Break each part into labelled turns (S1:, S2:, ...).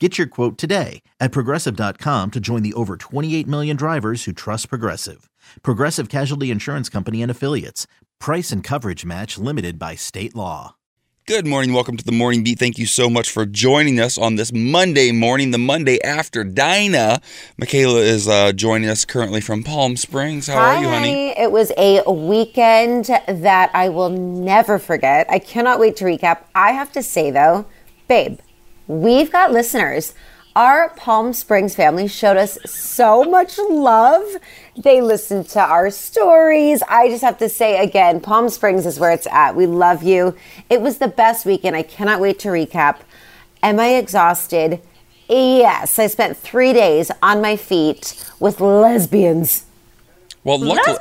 S1: Get your quote today at progressive.com to join the over 28 million drivers who trust Progressive. Progressive Casualty Insurance Company and Affiliates. Price and coverage match limited by state law.
S2: Good morning. Welcome to the Morning Beat. Thank you so much for joining us on this Monday morning, the Monday after Dinah. Michaela is uh, joining us currently from Palm Springs. How
S3: Hi.
S2: are you, honey?
S3: It was a weekend that I will never forget. I cannot wait to recap. I have to say, though, babe, we've got listeners. Our Palm Springs family showed us so much love. They listened to our stories. I just have to say again, Palm Springs is where it's at. We love you. It was the best weekend. I cannot wait to recap. Am I exhausted? Yes. I spent three days on my feet with lesbians.
S2: Well, luckily,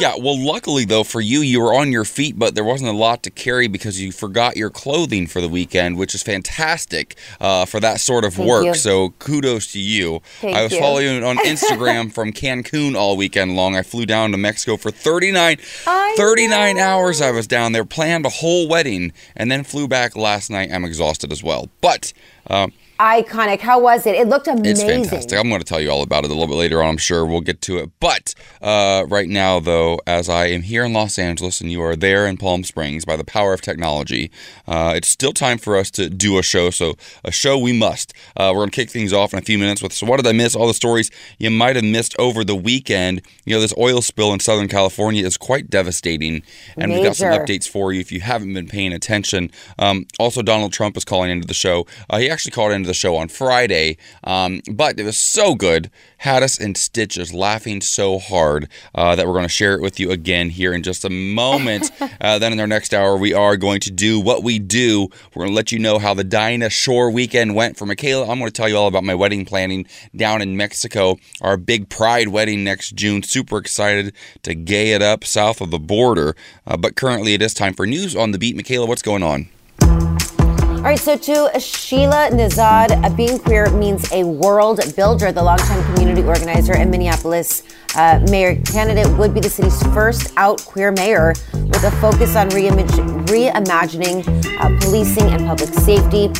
S2: yeah. Well, luckily though for you, you were on your feet, but there wasn't a lot to carry because you forgot your clothing for the weekend, which is fantastic uh, for that sort of
S3: Thank
S2: work.
S3: you.
S2: So kudos to you.
S3: Thank
S2: I was
S3: you.
S2: following you on Instagram from Cancun all weekend long. I flew down to Mexico for 39,
S3: I
S2: 39
S3: know.
S2: hours. I was down there, planned a whole wedding, and then flew back last night. I'm exhausted as well, but. Uh,
S3: Iconic. How was it? It looked amazing.
S2: it's fantastic. I'm going to tell you all about it a little bit later on. I'm sure we'll get to it. But uh, right now, though, as I am here in Los Angeles and you are there in Palm Springs by the power of technology, uh, it's still time for us to do a show. So, a show we must. Uh, we're going to kick things off in a few minutes with So, what did I miss? All the stories you might have missed over the weekend. You know, this oil spill in Southern California is quite devastating. And we've got some updates for you if you haven't been paying attention. Um, also, Donald Trump is calling into the show. Uh, he actually called into the show on Friday, um, but it was so good. Had us in stitches, laughing so hard uh, that we're going to share it with you again here in just a moment. uh, then in our next hour, we are going to do what we do. We're going to let you know how the Dinah Shore weekend went for Michaela. I'm going to tell you all about my wedding planning down in Mexico, our big pride wedding next June. Super excited to gay it up south of the border. Uh, but currently, it is time for news on the beat. Michaela, what's going on?
S3: All right, so to Sheila Nezhad, uh, being queer means a world builder. The longtime community organizer and Minneapolis uh, mayor candidate would be the city's first out queer mayor with a focus on reimag- reimagining uh, policing and public safety.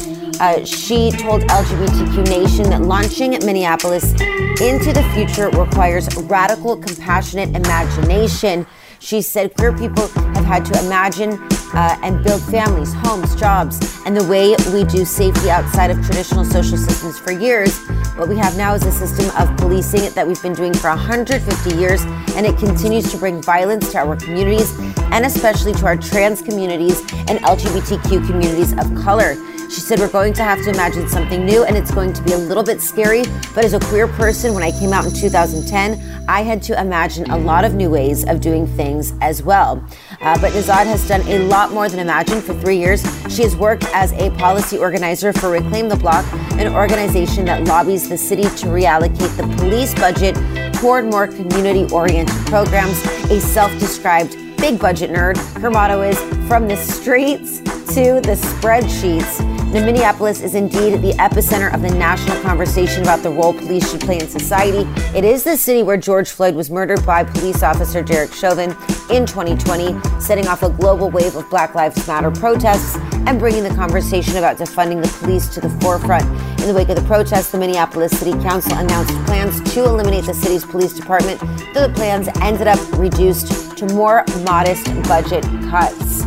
S3: Uh, she told LGBTQ Nation that launching Minneapolis into the future requires radical, compassionate imagination. She said queer people have had to imagine uh, and build families, homes, jobs, and the way we do safety outside of traditional social systems for years. What we have now is a system of policing that we've been doing for 150 years, and it continues to bring violence to our communities and especially to our trans communities and LGBTQ communities of color. She said, We're going to have to imagine something new, and it's going to be a little bit scary. But as a queer person, when I came out in 2010, I had to imagine a lot of new ways of doing things as well. Uh, but Nezhad has done a lot more than imagine for three years. She has worked as a policy organizer for Reclaim the Block, an organization that lobbies the city to reallocate the police budget toward more community oriented programs. A self described big budget nerd, her motto is From the Streets to the Spreadsheets. Now, Minneapolis is indeed the epicenter of the national conversation about the role police should play in society. It is the city where George Floyd was murdered by police officer Derek Chauvin in 2020, setting off a global wave of Black Lives Matter protests and bringing the conversation about defunding the police to the forefront. In the wake of the protests, the Minneapolis City Council announced plans to eliminate the city's police department, though the plans ended up reduced to more modest budget cuts.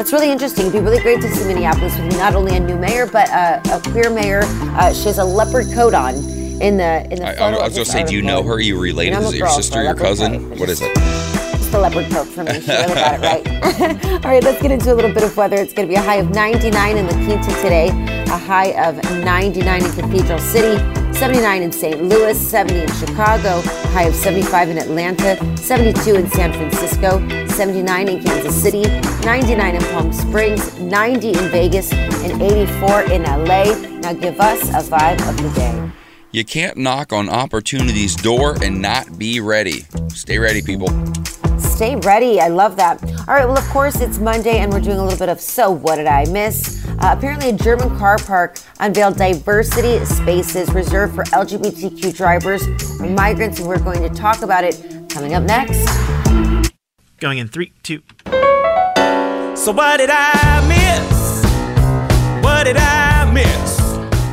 S3: That's really interesting. It'd be really great to see Minneapolis with not only a new mayor, but uh, a queer mayor. Uh, she has a leopard coat on in the in the
S2: I,
S3: photo.
S2: I was
S3: of
S2: gonna say, do you know her? Are you related? Is it your sister, your cousin?
S3: coat.
S2: What is it?
S3: It's the leopard coat for me. She really got it right. All right, let's get into a little bit of weather. It's going to be a high of 99 in La Quinta today, a high of 99 in Cathedral City, 79 in St. Louis, 70 in Chicago, high of 75 in Atlanta, 72 in San Francisco, 79 in Kansas City, 99 in Palm Springs, 90 in Vegas, and 84 in LA. Now give us a vibe of the day.
S2: You can't knock on opportunity's door and not be ready. Stay ready, people.
S3: Stay ready. I love that. All right. Well, of course, it's Monday, and we're doing a little bit of So What Did I Miss? Uh, apparently, a German car park unveiled diversity spaces reserved for LGBTQ drivers or migrants, and we're going to talk about it coming up next.
S4: Going in three, two. So what did I miss? What did I miss?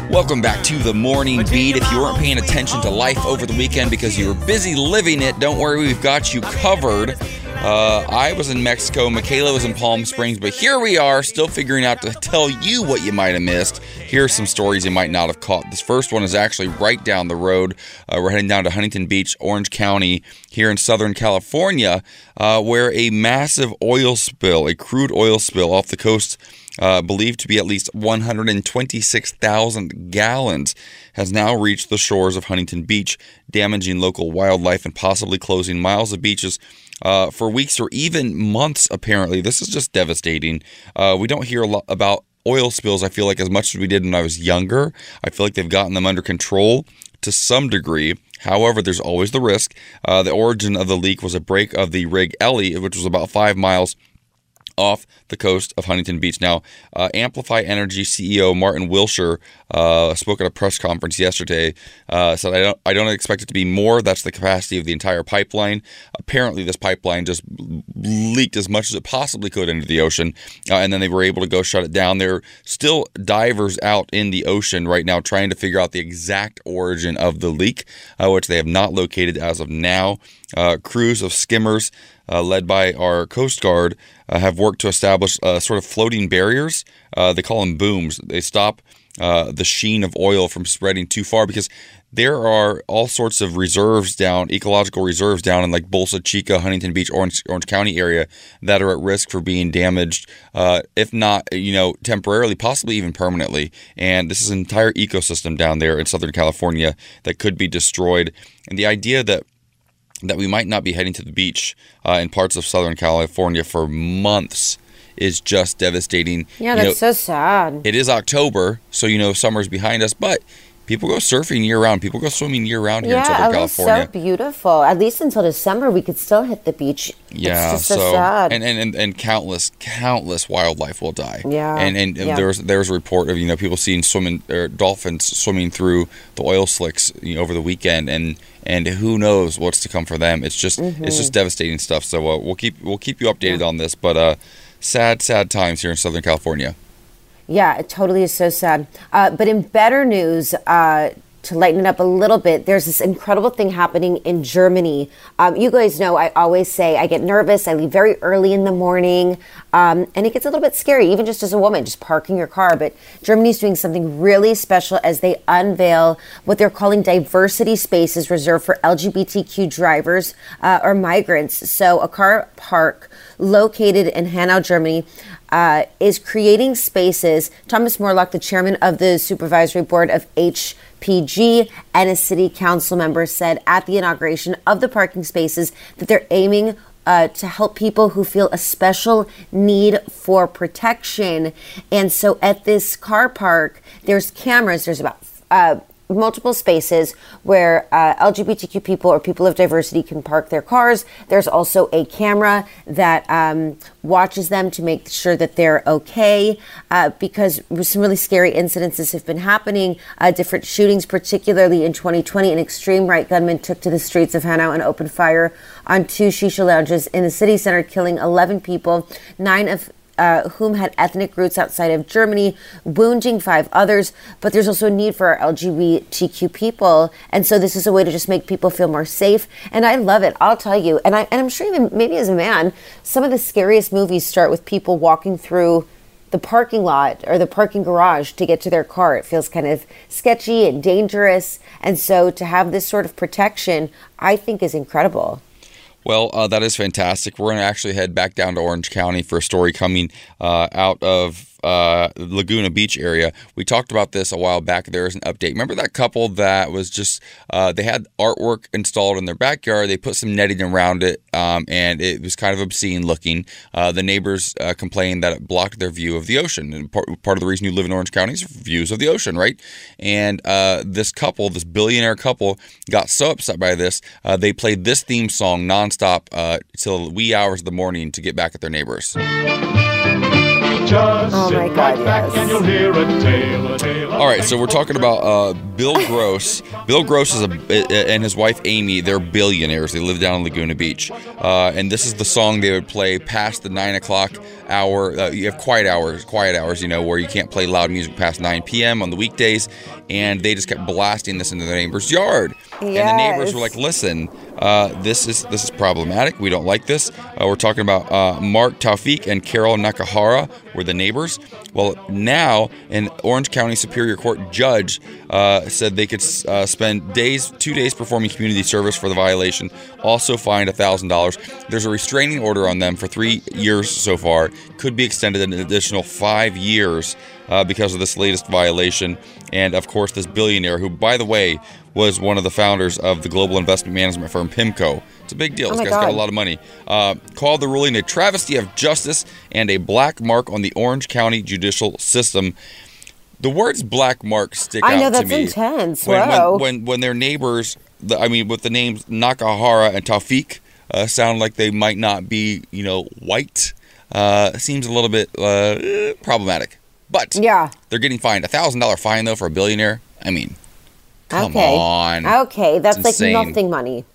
S2: Welcome back to the morning beat. If you weren't paying attention to life over the weekend because you were busy living it, don't worry, we've got you covered. Uh, I was in Mexico, Michaela was in Palm Springs, but here we are, still figuring out to tell you what you might have missed. Here are some stories you might not have caught. This first one is actually right down the road. Uh, we're heading down to Huntington Beach, Orange County, here in Southern California, uh, where a massive oil spill, a crude oil spill off the coast uh, believed to be at least 126,000 gallons, has now reached the shores of Huntington Beach, damaging local wildlife and possibly closing miles of beaches uh, for weeks or even months, apparently. This is just devastating. Uh, we don't hear a lot about oil spills, I feel like, as much as we did when I was younger. I feel like they've gotten them under control to some degree. However, there's always the risk. Uh, the origin of the leak was a break of the rig Elly, which was about five miles off the coast of Huntington Beach. Now, uh, Amplify Energy CEO Martyn Willsher uh, spoke at a press conference yesterday. Uh, said, "I don't, I don't expect it to be more. That's the capacity of the entire pipeline. Apparently, this pipeline just leaked as much as it possibly could into the ocean, uh, and then they were able to go shut it down. There are still divers out in the ocean right now trying to figure out the exact origin of the leak, uh, which they have not located as of now. Uh, crews of skimmers." uh, led by our Coast Guard, uh, have worked to establish uh, sort of floating barriers. Uh, they call them booms. They stop uh, the sheen of oil from spreading too far because there are all sorts of reserves down, ecological reserves down in like Bolsa Chica, Huntington Beach, Orange, Orange County area that are at risk for being damaged, uh, if not, you know, temporarily, possibly even permanently. And this is an entire ecosystem down there in Southern California that could be destroyed. And the idea that that we might not be heading to the beach uh, in parts of Southern California for months is just devastating.
S3: Yeah,
S2: You know,
S3: that's so sad.
S2: it is October, so you know summer's behind us, but people go surfing year round. People go swimming year round here in
S3: Yeah,
S2: Southern
S3: it was
S2: California.
S3: so beautiful. At least until December, we could still hit the beach.
S2: yeah,
S3: it's just so,
S2: so
S3: sad.
S2: and, and and and countless countless wildlife will die.
S3: Yeah,
S2: and and
S3: yeah.
S2: there's was there was a report of you know people seeing swimming or dolphins swimming through the oil slicks you know, over the weekend, and and who knows what's to come for them. It's just it's
S3: Mm-hmm.
S2: just devastating stuff. So uh, we'll keep we'll keep you updated on this, but uh, sad sad times here in Southern California.
S3: Yeah, it totally is so sad. Uh, but in better news, uh, to lighten it up a little bit, there's this incredible thing happening in Germany. Um, you guys know I always say I get nervous. I leave very early in the morning, um, and it gets a little bit scary, even just as a woman, just parking your car. But Germany's doing something really special as they unveil what they're calling diversity spaces reserved for LGBTQ drivers uh, or migrants. So a car park located in Hanau, Germany uh, is creating spaces. Thomas Morlock, the chairman of the supervisory board of HPG and a city council member, said at the inauguration of the parking spaces that they're aiming uh, to help people who feel a special need for protection. And so at this car park, there's cameras, there's about uh, multiple spaces where uh, LGBTQ people or people of diversity can park their cars. There's also a camera that um, watches them to make sure that they're okay uh, because some really scary incidences have been happening. Uh, different shootings, particularly in 2020, an extreme right gunman took to the streets of Hanau and opened fire on two shisha lounges in the city center, killing 11 people. Nine of uh, whom had ethnic roots outside of Germany, wounding five others. But there's also a need for our LGBTQ people, and so this is a way to just make people feel more safe. And I love it. I'll tell you, and I and I'm sure even maybe as a man, some of the scariest movies start with people walking through the parking lot or the parking garage to get to their car. It feels kind of sketchy and dangerous. And so to have this sort of protection, I think is incredible.
S2: Well, uh, that is fantastic. We're going to actually head back down to Orange County for a story coming uh, out of uh, Laguna Beach area. We talked about this a while back. There is an update. Remember that couple that was just uh, they had artwork installed in their backyard. They put some netting around it, um, and it was kind of obscene looking. Uh, the neighbors uh, complained that it blocked their view of the ocean. And part, part of the reason you live in Orange County is views of the ocean, right? And uh, this couple, this billionaire couple, got so upset by this, uh, they played this theme song nonstop till wee hours of the morning to get back at their neighbors.
S3: Just oh my God, yes.
S2: All right, so we're talking about uh, Bill Gross. Bill Gross is a and his wife Amy. They're billionaires. They live down in Laguna Beach, uh, and this is the song they would play past the nine o'clock hour. Uh, you have quiet hours, quiet hours, you know, where you can't play loud music past 9 p.m. on the weekdays. And they just kept blasting this into their neighbor's yard. Yes. And the neighbors were like, "Listen, uh, this is this is problematic. We don't like this." Uh, we're talking about uh, Mark Towfiq and Carol Nakahara were the neighbors. Well, now an Orange County Superior Court judge uh, said they could uh, spend days, two days performing community service for the violation. Also fined thousand dollars. There's a restraining order on them for three years so far could be extended an additional five years uh, because of this latest violation. And of course, this billionaire, who, by the way, was one of the founders of the global investment management firm PIMCO. It's a big deal. Oh this guy's God. got a lot of money. Uh, called the ruling a travesty of justice and a black mark on the Orange County judicial system. The words "black mark" stick
S3: I
S2: out
S3: know,
S2: to me.
S3: intense.
S2: When,
S3: Whoa.
S2: When, when, when their neighbors, the, I mean, with the names Nakahara and Towfiq, uh, sound like they might not be, you know, white uh, seems a little bit uh, problematic. But
S3: yeah,
S2: they're getting fined a thousand dollar fine though for a billionaire. I mean, come
S3: okay.
S2: on.
S3: Okay, that's like nothing money.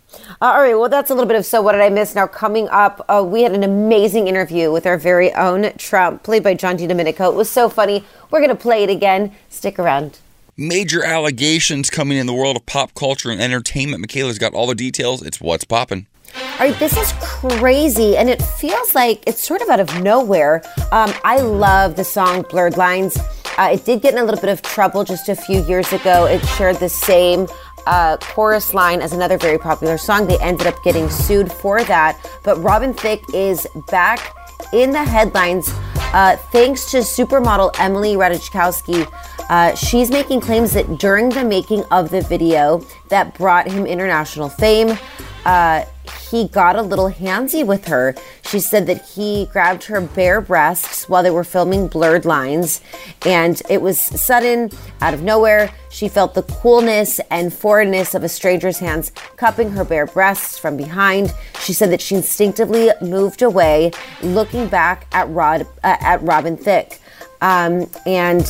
S3: Uh, all right, well, that's a little bit of So What Did I Miss? Now, coming up, uh, we had an amazing interview with our very own Trump, played by John Di Domenico. It was so funny. We're going to play it again. Stick around.
S2: Major allegations coming in the world of pop culture and entertainment. Michaela's got all the details. It's What's popping.
S3: All right, this is crazy, and it feels like it's sort of out of nowhere. Um, I love the song Blurred Lines. Uh, it did get in a little bit of trouble just a few years ago. It shared the same uh, chorus line as another very popular song. They ended up getting sued for that. But Robin Thicke is back in the headlines uh, thanks to supermodel Emily Ratajkowski. Uh, she's making claims that during the making of the video that brought him international fame, uh, he got a little handsy with her. She said that he grabbed her bare breasts while they were filming Blurred Lines, and it was sudden, out of nowhere. She felt the coolness and foreignness of a stranger's hands cupping her bare breasts from behind. She said that she instinctively moved away, looking back at Rod uh, at Robin Thicke, um, and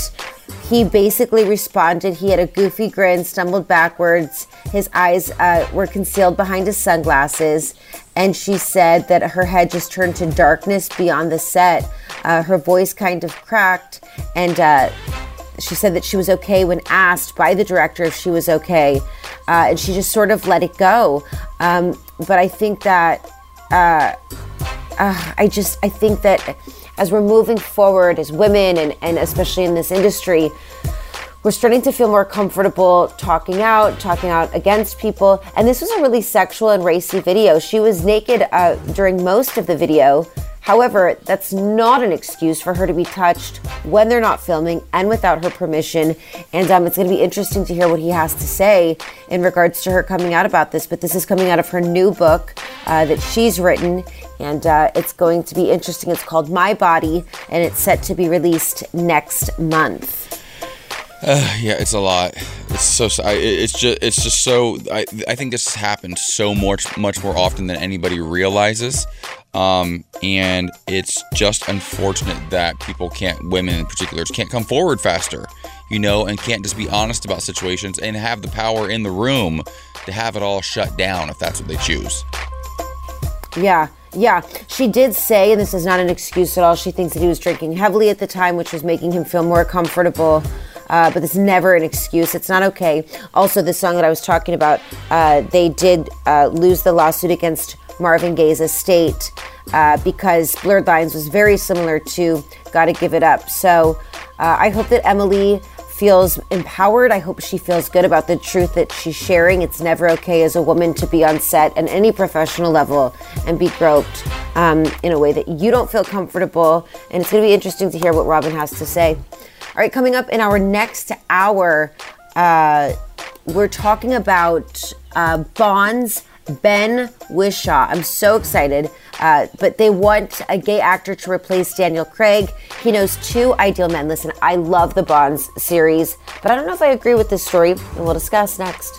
S3: he basically responded. He had a goofy grin, stumbled backwards. His eyes uh, were concealed behind his sunglasses. And she said that her head just turned to darkness beyond the set. Uh, her voice kind of cracked. And uh, she said that she was okay when asked by the director if she was okay. Uh, and she just sort of let it go. Um, but I think that, uh, uh, I just, I think that as we're moving forward as women and, and especially in this industry, we're starting to feel more comfortable talking out, talking out against people. And this was a really sexual and racy video. She was naked uh, during most of the video. However, that's not an excuse for her to be touched when they're not filming and without her permission. And um, it's going to be interesting to hear what he has to say in regards to her coming out about this. But this is coming out of her new book uh, that she's written, and uh, it's going to be interesting. It's called My Body, and it's set to be released next month.
S2: Uh, yeah, it's a lot. It's so. It's just. It's just so. I. I think this happens so much, much more often than anybody realizes. Um, and it's just unfortunate that people can't, women in particular, can't come forward faster, you know, and can't just be honest about situations and have the power in the room to have it all shut down if that's what they choose.
S3: Yeah. Yeah, she did say, and this is not an excuse at all, she thinks that he was drinking heavily at the time, which was making him feel more comfortable. Uh, but it's never an excuse. It's not okay. Also, the song that I was talking about, uh, they did uh, lose the lawsuit against Marvin Gaye's estate uh, because Blurred Lines was very similar to Gotta Give It Up. So uh, I hope that Emily feels empowered. I hope she feels good about the truth that she's sharing. It's never okay as a woman to be on set at any professional level and be groped um, in a way that you don't feel comfortable. And it's going to be interesting to hear what Robin has to say. All right, coming up in our next hour, uh, we're talking about uh, Bond's Ben Whishaw. I'm so excited. Uh, but they want a gay actor to replace Daniel Craig. He knows two ideal men. Listen, I love the Bonds series, but I don't know if I agree with this story, and we'll discuss next.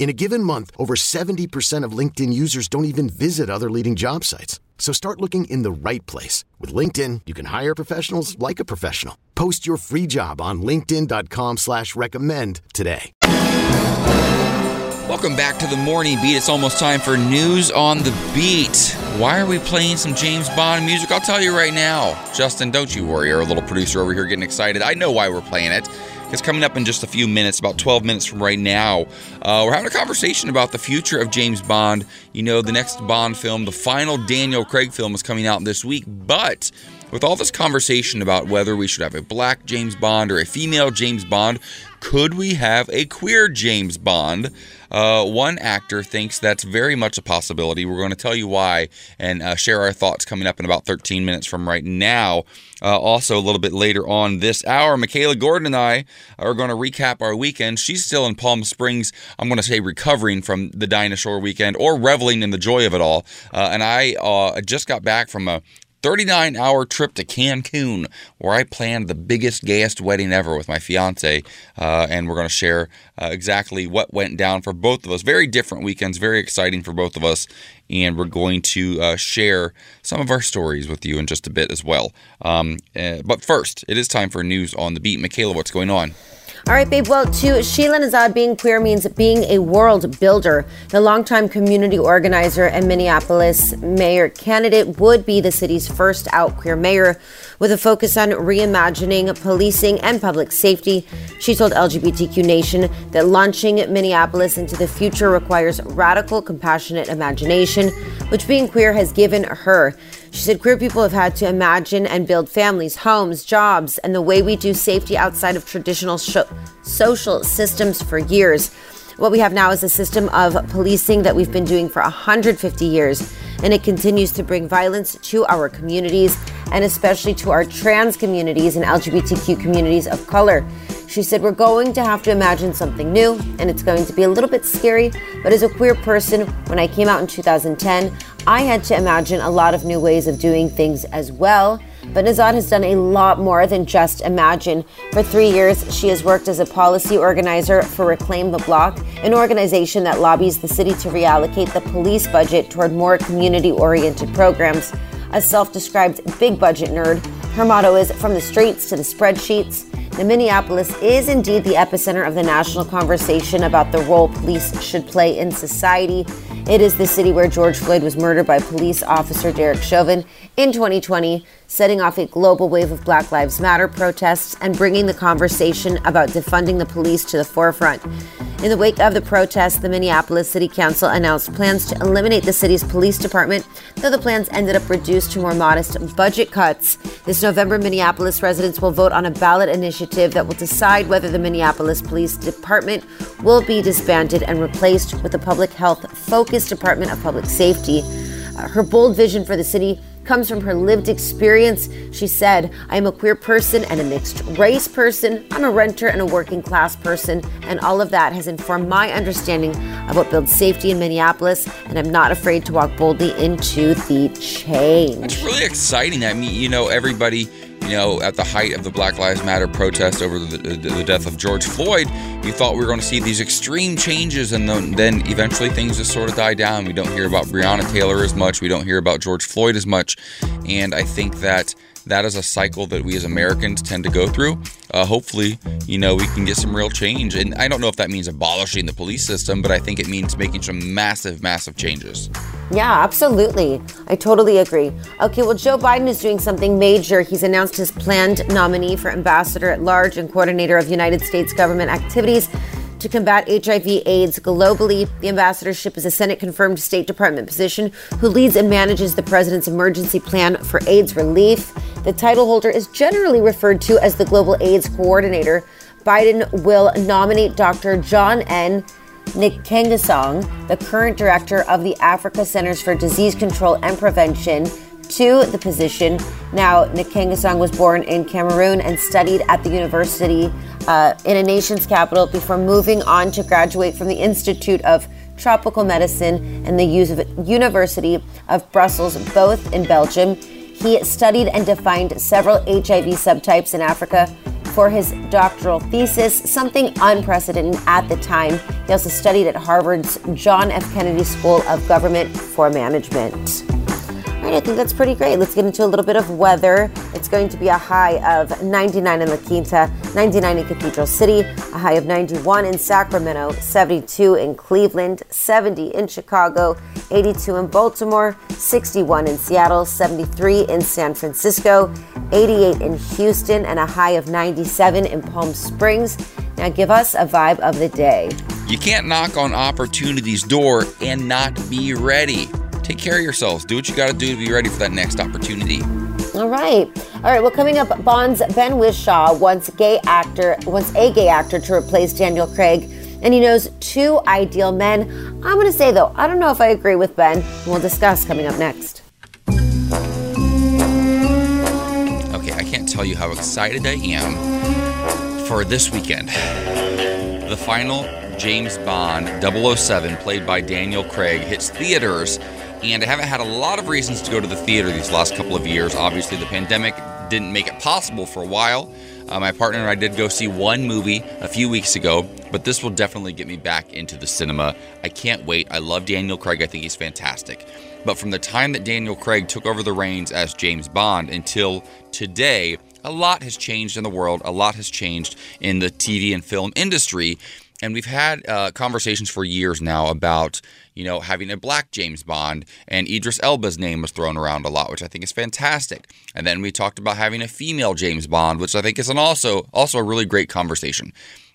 S5: In a given month, over 70% of LinkedIn users don't even visit other leading job sites. So start looking in the right place. With LinkedIn, you can hire professionals like a professional. Post your free job on linkedin.com slash recommend today.
S2: Welcome back to the Morning Beat. It's almost time for News on the Beat. Why are we playing some James Bond music? I'll tell you right now. Justin, don't you worry. Our little producer over here getting excited. I know why we're playing it. It's coming up in just a few minutes, about 12 minutes from right now. Uh, we're having a conversation about the future of James Bond. You know, the next Bond film, the final Daniel Craig film, is coming out this week, but with all this conversation about whether we should have a black James Bond or a female James Bond, could we have a queer James Bond? Uh, one actor thinks that's very much a possibility. We're going to tell you why and uh, share our thoughts coming up in about 13 minutes from right now. Uh, also, a little bit later on this hour, Michaela Gordon and I are going to recap our weekend. She's still in Palm Springs. I'm going to say recovering from the Dinah Shore weekend or reveling in the joy of it all. Uh, and I uh, just got back from a 39 hour trip to Cancun, where I planned the biggest, gayest wedding ever with my fiance. Uh, and we're going to share uh, exactly what went down for both of us. Very different weekends, very exciting for both of us. And we're going to uh, share some of our stories with you in just a bit as well. Um, uh, but first, it is time for news on the beat. Michaela, what's going on?
S3: All right, babe. Well, to Sheila Nezhad, being queer means being a world builder. The longtime community organizer and Minneapolis mayor candidate would be the city's first out queer mayor with a focus on reimagining policing and public safety. She told LGBTQ Nation that launching Minneapolis into the future requires radical, compassionate imagination, which being queer has given her. She said queer people have had to imagine and build families, homes, jobs, and the way we do safety outside of traditional sh- social systems for years. What we have now is a system of policing that we've been doing for 150 years, and it continues to bring violence to our communities and especially to our trans communities and LGBTQ communities of color. She said, We're going to have to imagine something new, and it's going to be a little bit scary. But as a queer person, when I came out in 2010, I had to imagine a lot of new ways of doing things as well. But Nezhad has done a lot more than just imagine. For three years, she has worked as a policy organizer for Reclaim the Block, an organization that lobbies the city to reallocate the police budget toward more community oriented programs. A self described big budget nerd, Her motto is From the Streets to the Spreadsheets. Now, Minneapolis is indeed the epicenter of the national conversation about the role police should play in society. It is the city where George Floyd was murdered by police officer Derek Chauvin in 2020, setting off a global wave of Black Lives Matter protests and bringing the conversation about defunding the police to the forefront. In the wake of the protests, the Minneapolis City Council announced plans to eliminate the city's police department, though the plans ended up reduced to more modest budget cuts. This November, Minneapolis residents will vote on a ballot initiative that will decide whether the Minneapolis Police Department will be disbanded and replaced with a Public Health Focused Department of Public Safety. Uh, her bold vision for the city comes from her lived experience. She said, I am a queer person and a mixed race person. I'm a renter and a working class person. And all of that has informed my understanding of what builds safety in Minneapolis. And I'm not afraid to walk boldly into the change.
S2: It's really exciting. I mean, you know, everybody you know, at the height of the Black Lives Matter protest over the, the, the death of George Floyd, you thought we were going to see these extreme changes, and then, then eventually things just sort of die down. We don't hear about Breonna Taylor as much, we don't hear about George Floyd as much, and I think that that is a cycle that we as Americans tend to go through. Uh, hopefully, you know, we can get some real change. And I don't know if that means abolishing the police system, but I think it means making some massive, massive changes.
S3: Yeah, absolutely. I totally agree. Okay, well, Joe Biden is doing something major. He's announced his planned nominee for ambassador at large and coordinator of United States government activities to combat HIV AIDS globally. The ambassadorship is a Senate confirmed State Department position who leads and manages the president's emergency plan for AIDS relief. The title holder is generally referred to as the Global AIDS Coordinator. Biden will nominate Dr. John N. Nkengasong, the current director of the Africa Centers for Disease Control and Prevention, to the position. Now, Nkengasong was born in Cameroon and studied at the university uh, in a nation's capital before moving on to graduate from the Institute of Tropical Medicine and the University of Brussels, both in Belgium. He studied and defined several HIV subtypes in Africa for his doctoral thesis, something unprecedented at the time. He also studied at Harvard's John F. Kennedy School of Government for Management. I think that's pretty great. Let's get into a little bit of weather. It's going to be a high of 99 in La Quinta, 99 in Cathedral City, a high of 91 in Sacramento, 72 in Cleveland, 70 in Chicago, 82 in Baltimore, 61 in Seattle, 73 in San Francisco, 88 in Houston, and a high of 97 in Palm Springs. Now, give us a vibe of the day.
S2: You can't knock on opportunity's door and not be ready take care of yourselves. Do what you got to do to be ready for that next opportunity.
S3: All right. All right. Well, coming up, Bond's Ben Whishaw wants gay actor wants a gay actor to replace Daniel Craig, and he knows two ideal men. I'm going to say though, I don't know if I agree with Ben. We'll discuss coming up next.
S2: Okay, I can't tell you how excited I am for this weekend. The final James Bond 007, played by Daniel Craig, hits theaters and I haven't had a lot of reasons to go to the theater these last couple of years. Obviously, the pandemic didn't make it possible for a while. Uh, my partner and I did go see one movie a few weeks ago, but this will definitely get me back into the cinema. I can't wait. I love Daniel Craig, I think he's fantastic. But from the time that Daniel Craig took over the reins as James Bond until today, a lot has changed in the world, a lot has changed in the TV and film industry. And we've had uh, conversations for years now about, you know, having a black James Bond, and Idris Elba's name was thrown around a lot, which I think is fantastic. And then we talked about having a female James Bond, which I think is an also also a really great conversation.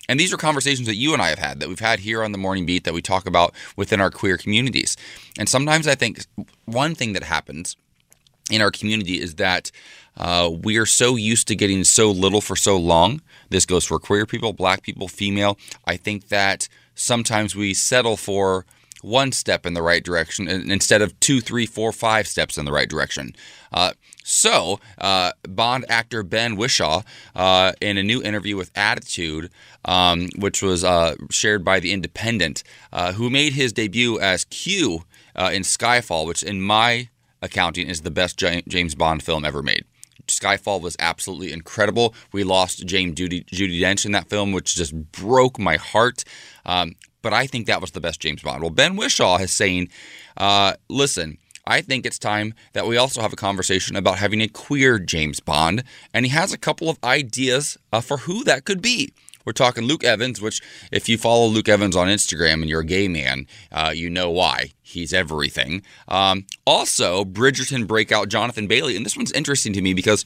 S2: And these are conversations that you and I have had, that we've had here on the Morning Beat, that we talk about within our queer communities. And sometimes I think one thing that happens in our community is that uh, we are so used to getting so little for so long. This goes for queer people, black people, female. I think that sometimes we settle for one step in the right direction instead of two, three, four, five steps in the right direction. Uh, so, uh, Bond actor Ben Whishaw, uh, in a new interview with Attitude, um, which was uh, shared by The Independent, uh, who made his debut as Q uh, in Skyfall, which in my accounting is the best James Bond film ever made. Skyfall was absolutely incredible. We lost James Judy, Judi Dench in that film, which just broke my heart. Um, but I think that was the best James Bond. Well, Ben Whishaw is saying, uh, listen, I think it's time that we also have a conversation about having a queer James Bond, and he has a couple of ideas uh, for who that could be. We're talking Luke Evans, which, if you follow Luke Evans on Instagram and you're a gay man, uh, you know why. He's everything. Um, also, Bridgerton breakout Jonathan Bailey. And this one's interesting to me because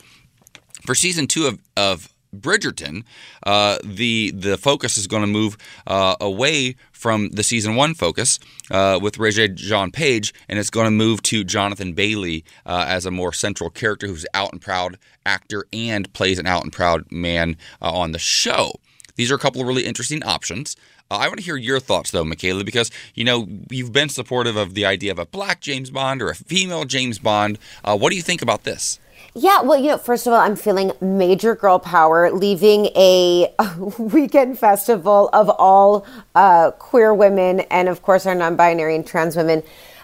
S2: for season two of, of Bridgerton, uh, the the focus is going to move uh, away from the season one focus uh, with Regé-Jean Page, and it's going to move to Jonathan Bailey uh, as a more central character who's out and proud actor and plays an out and proud man uh, on the show. These are a couple of really interesting options. Uh, I want to hear your thoughts, though, Michaela, because you know you've been supportive of the idea of a black James Bond or a female James Bond. Uh, what do you think about this?
S3: Yeah, well, you know, first of all, I'm feeling major girl power leaving a weekend festival of all uh, queer women and, of course, our non binary and trans women.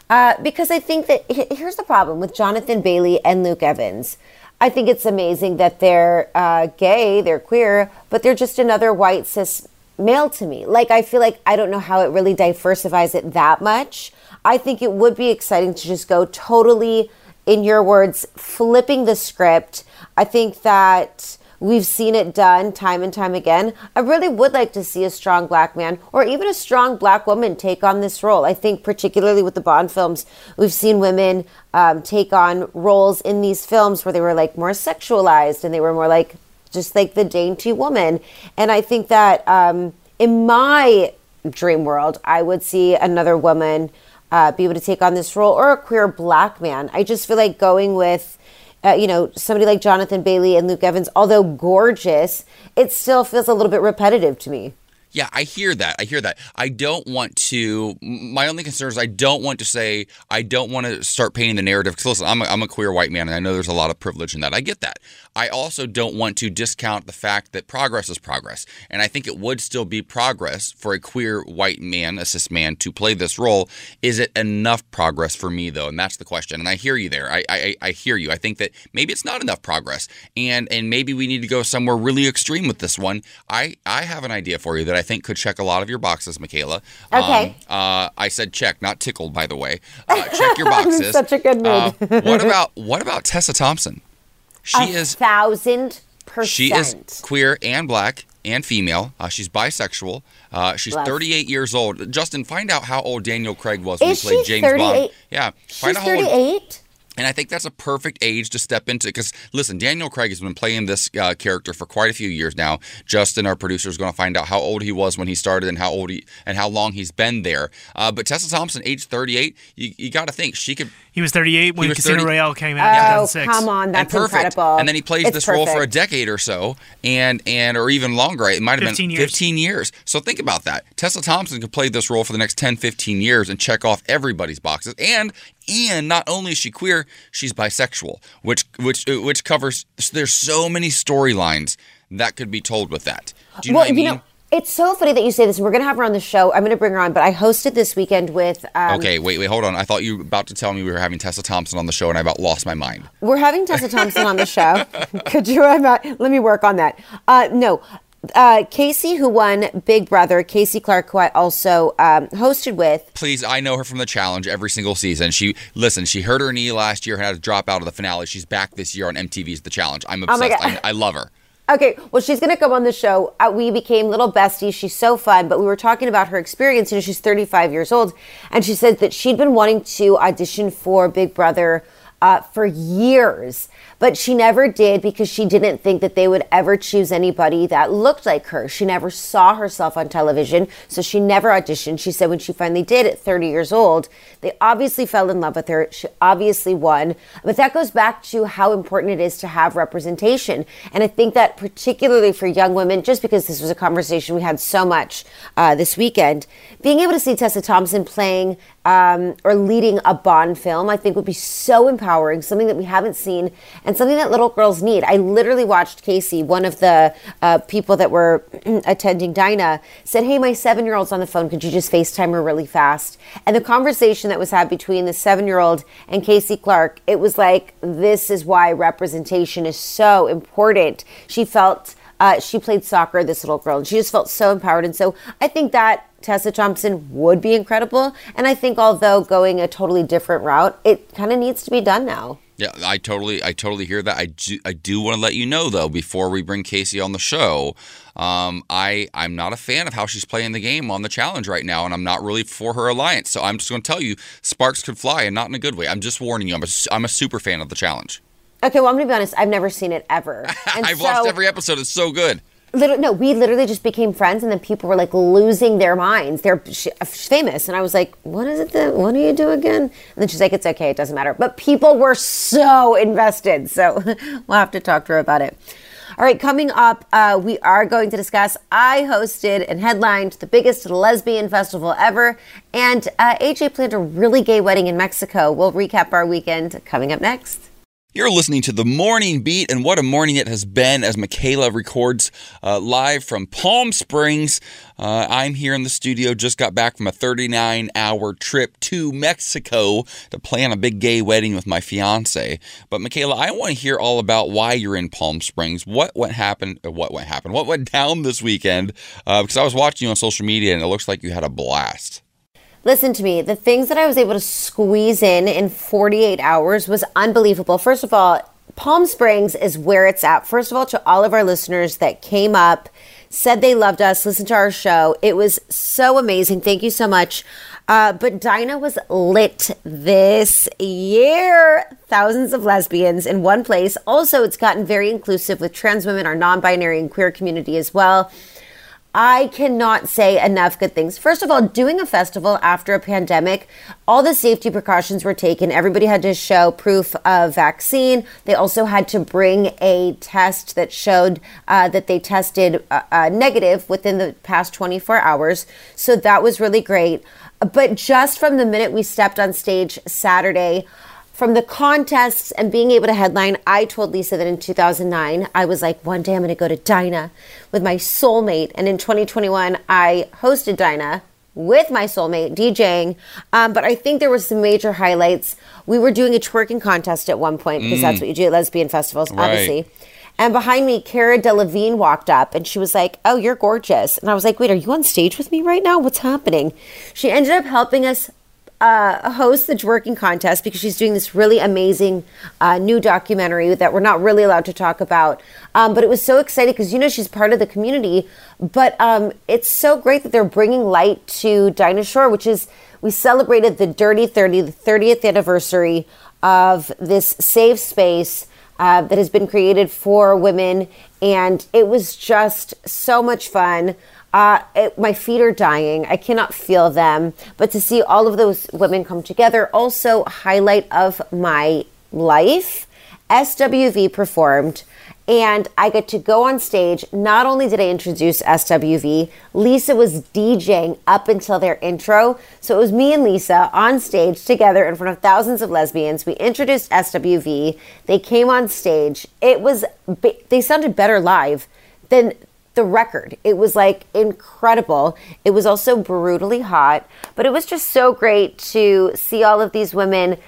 S3: Uh, because I think that here's the problem with Jonathan Bailey and Luke Evans. I think it's amazing that they're uh, gay, they're queer, but they're just another white cis male to me. Like, I feel like I don't know how it really diversifies it that much. I think it would be exciting to just go totally, in your words, flipping the script. I think that We've seen it done time and time again. I really would like to see a strong black man or even a strong black woman take on this role. I think, particularly with the Bond films, we've seen women um, take on roles in these films where they were like more sexualized and they were more like just like the dainty woman. And I think that um, in my dream world, I would see another woman uh, be able to take on this role or a queer black man. I just feel like going with uh, you know, somebody like Jonathan Bailey and Luke Evans, although gorgeous, it still feels a little bit repetitive to me.
S2: Yeah, I hear that. I hear that. I don't want to. My only concern is I don't want to say I don't want to start painting the narrative. Because listen, I'm a, I'm a queer white man, and I know there's a lot of privilege in that. I get that. I also don't want to discount the fact that progress is progress. And I think it would still be progress for a queer white man, a cis man, to play this role. Is it enough progress for me, though? And that's the question. And I hear you there. I, I, I hear you. I think that maybe it's not enough progress. And and maybe we need to go somewhere really extreme with this one. I, I have an idea for you that I think could check a lot of your boxes, Michaela.
S3: Okay.
S2: Um, uh, I said check, not tickled, by the way. Uh, check your boxes.
S3: Such a good mood.
S2: Uh, what about what about Tessa Thompson? She
S3: a
S2: is
S3: thousand percent.
S2: she is queer and black and female. Uh, she's bisexual. Uh, she's
S3: Bless.
S2: 38 years old. Justin, find out how old Daniel Craig was when
S3: Is
S2: he played James Bond. Yeah,
S3: She's
S2: find out
S3: 38.
S2: And I think that's a perfect age to step into because listen, Daniel Craig has been playing this uh, character for quite a few years now. Justin, our producer, is going to find out how old he was when he started and how old he and how long he's been there. Uh, but Tessa Thompson, age 38, you, you got to think she could
S4: He was 38 when
S2: He was
S4: Casino
S2: 30
S4: Royale came out in
S3: Oh,
S4: 2006.
S3: come on. That's
S2: and perfect.
S3: incredible.
S2: And then he plays
S3: It's
S2: this role for a decade or so, and and or even longer. It might have been
S4: years.
S2: 15 years. So think about that. Tessa Thompson could play this role for the next 10, 15 years and check off everybody's boxes. And and not only is she queer, she's bisexual, which which which covers. There's so many storylines that could be told with that. Do you know
S3: well,
S2: what I mean?
S3: you know, it's so funny that you say this. We're going to have her on the show. I'm going to bring her on, but I hosted this weekend with. Um,
S2: okay, wait, wait, hold on. I thought you were about to tell me we were having Tessa Thompson on the show, and I about lost my mind.
S3: We're having Tessa Thompson on the show. Could you? I'm not, let me work on that. Uh, no. Uh, Kaycee, who won Big Brother, Kaycee Clark, who I also um, hosted with,
S2: please i know her from the challenge every single season she listen she hurt her knee last year had to drop out of the finale she's back this year on mtv's the challenge i'm
S3: Oh
S2: obsessed
S3: God.
S2: I, I love her
S3: Okay, well, she's going to come on the show. Uh, we became little besties. She's so fun, but we were talking about her experience. You know, she's 35 years old, and she said that she'd been wanting to audition for Big Brother uh, for years, but she never did because she didn't think that they would ever choose anybody that looked like her. She never saw herself on television, so she never auditioned. She said when she finally did at 30 years old, they obviously fell in love with her. She obviously won, but that goes back to how important it is to have representation. And I think that particularly for young women, just because this was a conversation we had so much uh, this weekend, being able to see Tessa Thompson playing um, or leading a Bond film, I think would be so empowering, something that we haven't seen and something that little girls need. I literally watched Kaycee, one of the uh, people that were attending Dinah, said, Hey, my seven year old's on the phone. Could you just FaceTime her really fast? And the conversation that was had between the seven year old and Kaycee Clark, it was like, This is why representation is so important. She felt. Uh, she played soccer, this little girl, and she just felt so empowered. And so I think that Tessa Thompson would be incredible. And I think although going a totally different route, it kind of needs to be done now.
S2: Yeah, I totally, I totally hear that. I do, I do want to let you know though, before we bring Kaycee on the show, um, I, I'm not a fan of how she's playing the game on the challenge right now, and I'm not really for her alliance. So I'm just going to tell you, sparks could fly, and not in a good way. I'm just warning you. I'm a, I'm a super fan of the challenge.
S3: Okay, well, I'm going to be honest. I've never seen it ever. And
S2: I've
S3: so-
S2: watched every episode. It's so good.
S3: Literally, no, we literally just became friends, and then people were like losing their minds. They're she's famous, and I was like, "What is it? That what do you do again?" And then she's like, "It's okay, it doesn't matter." But people were so invested, so we'll have to talk to her about it. All right, coming up, uh, we are going to discuss. I hosted and headlined the biggest lesbian festival ever, and uh, AJ planned a really gay wedding in Mexico. We'll recap our weekend coming up next.
S2: You're listening to the Morning Beat, and what a morning it has been as Michaela records uh, live from Palm Springs. Uh, I'm here in the studio, just got back from a 39 hour trip to Mexico to plan a big gay wedding with my fiance. But Michaela, I want to hear all about why you're in Palm Springs. What went happened, uh, What went happen? What went down this weekend? Uh, because I was watching you on social media, and it looks like you had a blast.
S3: Listen to me. The things that I was able to squeeze in in 48 hours was unbelievable. First of all, Palm Springs is where it's at. First of all, to all of our listeners that came up, said they loved us, listened to our show. It was so amazing. Thank you so much. Uh, but Dinah was lit this year. Thousands of lesbians in one place. Also, it's gotten very inclusive with trans women, our non binary and queer community as well. I cannot say enough good things. First of all, doing a festival after a pandemic, all the safety precautions were taken. Everybody had to show proof of vaccine. They also had to bring a test that showed uh, that they tested uh, uh, negative within the past 24 hours. So that was really great. But just from the minute we stepped on stage Saturday, from the contests and being able to headline, I told Lisa that in 2009, I was like, one day I'm going to go to Dinah with my soulmate. And in 2021, I hosted Dinah with my soulmate DJing. Um, but I think there were some major highlights. We were doing a twerking contest at one point because that's what you do at lesbian festivals,
S2: Right.
S3: obviously. And behind me, Cara Delevingne walked up and she was like, Oh, you're gorgeous. And I was like, Wait, are you on stage with me right now? What's happening? She ended up helping us uh, host the twerking contest because she's doing this really amazing uh, new documentary that we're not really allowed to talk about. Um, but it was so exciting because you know she's part of the community. But um, it's so great that they're bringing light to Dinah Shore, which is we celebrated the Dirty Thirty, the 30th anniversary of this safe space. Uh, that has been created for women, and it was just so much fun. Uh, it, my feet are dying. I cannot feel them. But to see all of those women come together, also highlight of my life. SWV performed, and I get to go on stage. Not only did I introduce SWV, Lisa was DJing up until their intro. So it was me and Lisa on stage together in front of thousands of lesbians. We introduced SWV. They came on stage. It was, they sounded better live than the record. It was like incredible. It was also brutally hot, but it was just so great to see all of these women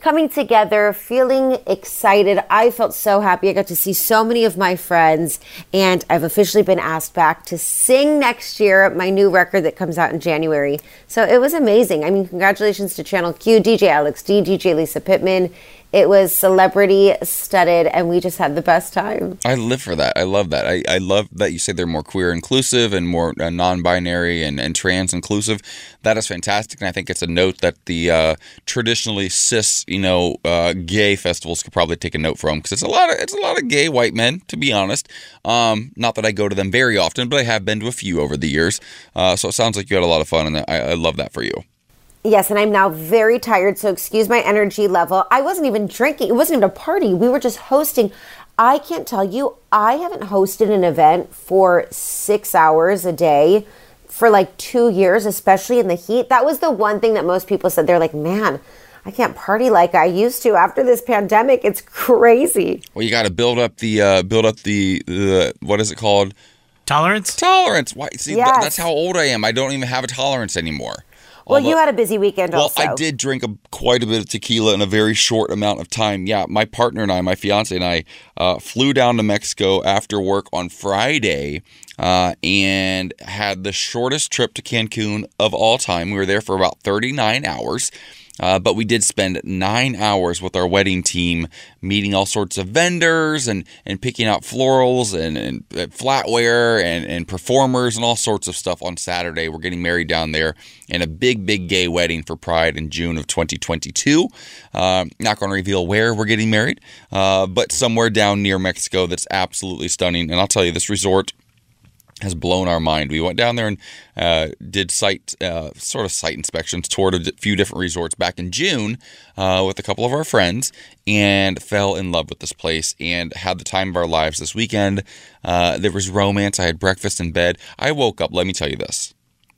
S3: coming together, feeling excited. I felt so happy. I got to see so many of my friends, and I've officially been asked back to sing next year my new record that comes out in January. So it was amazing. I mean, congratulations to Channel Q, DJ Alex D, DJ Lisa Pittman. It was celebrity studded, and we just had the best time.
S2: I live for that. I love that. I, I love that you say they're more queer inclusive and more uh, non-binary and, and trans inclusive. That is fantastic, and I think it's a note that the uh, traditionally cis, you know, uh, gay festivals could probably take a note from because it's a lot of it's a lot of gay white men, to be honest. Um, not that I go to them very often, but I have been to a few over the years. Uh, so it sounds like you had a lot of fun, and I, I love that for you.
S3: Yes, and I'm now very tired, so excuse my energy level. I wasn't even drinking. It wasn't even a party. We were just hosting. I can't tell you, I haven't hosted an event for six hours a day for like two years, especially in the heat. That was the one thing that most people said. They're like, man, I can't party like I used to after this pandemic. It's crazy.
S2: Well, you got to build up the uh, build up the the what is it called
S4: Tolerance?
S2: tolerance. Why? See, th- that's how old I am. I don't even have a tolerance anymore.
S3: Well, you had a busy weekend
S2: well,
S3: also.
S2: I did drink a, quite a bit of tequila in a very short amount of time. Yeah, my partner and I, my fiance and I, uh, flew down to Mexico after work on Friday uh, and had the shortest trip to Cancun of all time. We were there for about 39 hours. Uh, but we did spend nine hours with our wedding team meeting all sorts of vendors and, and picking out florals and, and flatware and, and performers and all sorts of stuff on Saturday. We're getting married down there in a big, big gay wedding for Pride in June of 2022. Uh, not going to reveal where we're getting married, uh, but somewhere down near Mexico that's absolutely stunning. And I'll tell you, this resort has blown our mind. We went down there and uh, did site uh, sort of site inspections, toured a few different resorts back in June uh, with a couple of our friends, and fell in love with this place and had the time of our lives this weekend. Uh, there was romance. I had breakfast in bed. I woke up. Let me tell you this: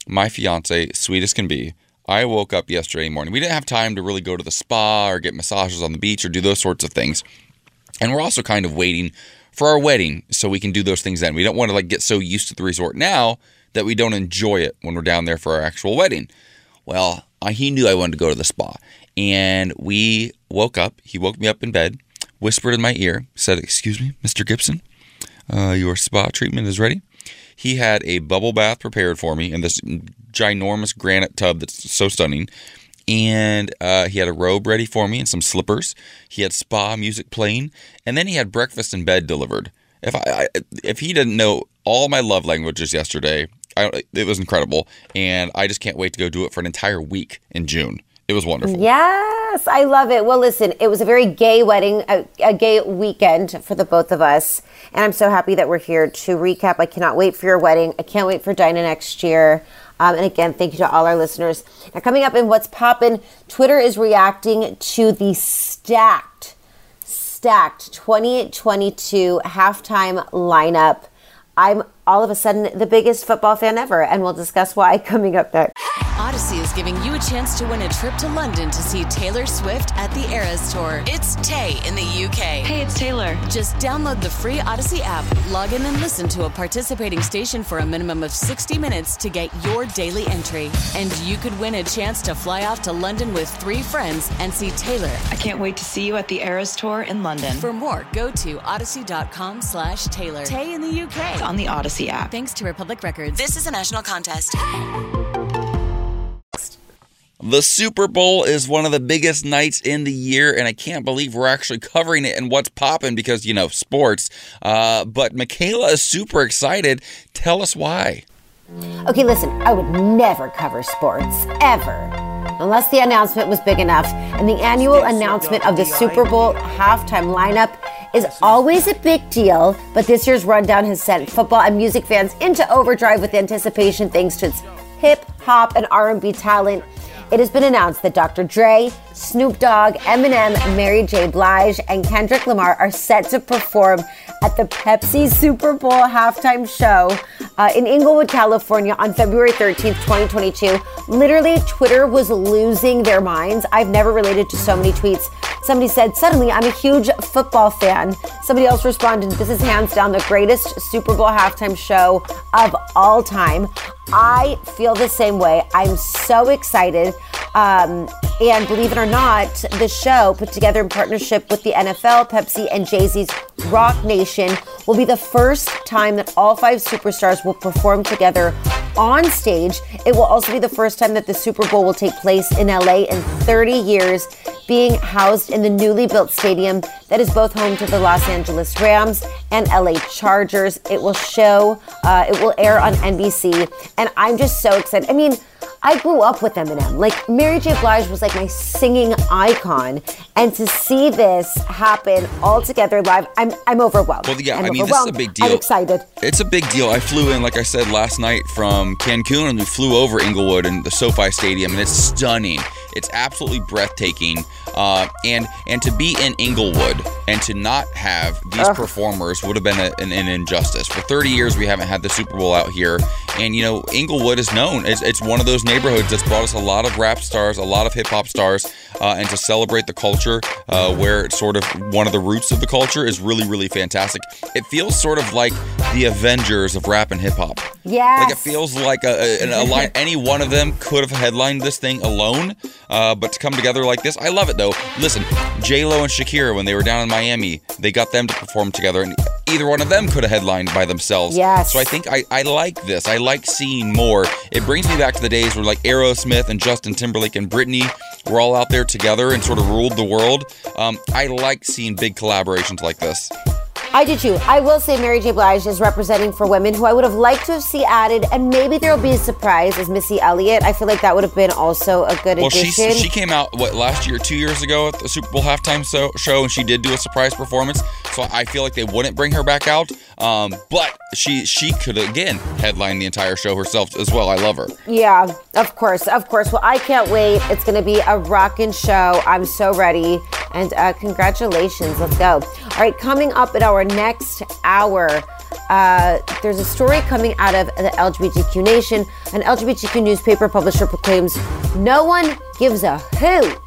S2: my fiance, sweet as can be. I woke up yesterday morning. We didn't have time to really go to the spa or get massages on the beach or do those sorts of things. And we're also kind of waiting for our wedding so we can do those things then. We don't want to like get so used to the resort now that we don't enjoy it when we're down there for our actual wedding. Well, he knew I wanted to go to the spa. And we woke up. He woke me up in bed, whispered in my ear, said, Excuse me, Mr. Gibson, uh, your spa treatment is ready. He had a bubble bath prepared for me in this ginormous granite tub that's so stunning. And uh, he had a robe ready for me and some slippers. He had spa music playing, and then he had breakfast in bed delivered. If I, I if he didn't know all my love languages yesterday, I, it was incredible, and I just can't wait to go do it for an entire week in June. It was wonderful.
S3: Yes, I love it. Well, listen, it was a very gay wedding, a, a gay weekend for the both of us. And I'm so happy that we're here to recap. I cannot wait for your wedding. I can't wait for Dinah next year. Um, and again, thank you to all our listeners. Now, coming up in What's Poppin', Twitter is reacting to the stacked, stacked 2022 halftime lineup. I'm all of a sudden the biggest football fan ever, and we'll discuss why coming up next.
S6: Audacy is giving you a chance to win a trip to London to see Taylor Swift at the Eras Tour. It's Tay in the UK.
S7: Hey, it's Taylor.
S6: Just download the free Audacy app, log in and listen to a participating station for a minimum of 60 minutes to get your daily entry. And you could win a chance to fly off to London with three friends and see Taylor.
S7: I can't wait to see you at the Eras Tour in London.
S6: For more, go to audacy.com slash Taylor. Tay in the UK.
S7: on the Audacy app.
S6: Thanks to Republic Records. This is a national contest.
S2: The Super Bowl is one of the biggest nights in the year, and I can't believe we're actually covering it and what's popping because, you know, sports. Uh, but Michaela is super excited. Tell us why.
S3: Okay, listen, I would never cover sports, ever, unless the announcement was big enough. And the annual announcement of the Super Bowl halftime lineup is always a big deal, but this year's rundown has sent football and music fans into overdrive with anticipation thanks to its hip hop and R&B talent. It has been announced that Dr. Dre, Snoop Dogg, Eminem, Mary J. Blige, and Kendrick Lamar are set to perform at the Pepsi Super Bowl halftime show uh, in Inglewood, California on February 13th, 2022. Literally, Twitter was losing their minds. I've never related to so many tweets. Somebody said, Suddenly, I'm a huge football fan. Somebody else responded, This is hands down the greatest Super Bowl halftime show of all time. I feel the same way. I'm so excited. Um, and believe it or not, the show put together in partnership with the NFL, Pepsi, and Jay Z's Roc Nation will be the first time that all five superstars will perform together on stage. It will also be the first time that the Super Bowl will take place in LA in 30 years, being housed in the newly built stadium that is both home to the Los Angeles Rams and LA Chargers. It will show, uh, it will air on NBC, and I'm just so excited. I mean, I grew up with Eminem. Like Mary J. Blige was like my singing icon, and to see this happen all together live, I'm I'm overwhelmed.
S2: Well, yeah,
S3: I'm
S2: I mean, this is a big deal.
S3: I'm excited.
S2: It's a big deal. I flew in, like I said last night, from Cancun, and we flew over Inglewood and the SoFi Stadium, and it's stunning. It's absolutely breathtaking. Uh, and and to be in Inglewood and to not have these performers would have been a, an, an injustice. For 30 years, we haven't had the Super Bowl out here, and you know Inglewood is known. It's, it's one of those neighborhoods that's brought us a lot of rap stars, a lot of hip hop stars. uh, and to celebrate the culture uh, where it's sort of one of the roots of the culture is really, really fantastic. It feels sort of like the Avengers of rap and hip hop.
S3: Yeah.
S2: Like it feels like a, a, a line, any one of them could have headlined this thing alone, uh, but to come together like this, I love it though. Listen, J Lo and Shakira when they were down in Miami, they got them to perform together, and either one of them could have headlined by themselves.
S3: Yes.
S2: So I think I, I like this. I like seeing more. It brings me back to the days where like Aerosmith and Justin Timberlake and Britney were all out there together and sort of ruled the world. Um, I like seeing big collaborations like this.
S3: I do too. I will say Mary J. Blige is representing for women who I would have liked to have seen added, and maybe there'll be a surprise as Missy Elliott. I feel like that would have been also a good
S2: Well, she
S3: addition.
S2: she came out what last year, two years ago at the Super Bowl halftime so, show, and she did do a surprise performance. So I feel like they wouldn't bring her back out. Um, but she she could again headline the entire show herself as well. I love her.
S3: yeah, of course, of course. Well, I can't wait. It's going to be a rockin' show. I'm so ready. And uh, congratulations. Let's go. All right, coming up at our next hour. Uh, there's a story coming out of the LGBTQ Nation. An LGBTQ newspaper publisher proclaims no one gives a hoot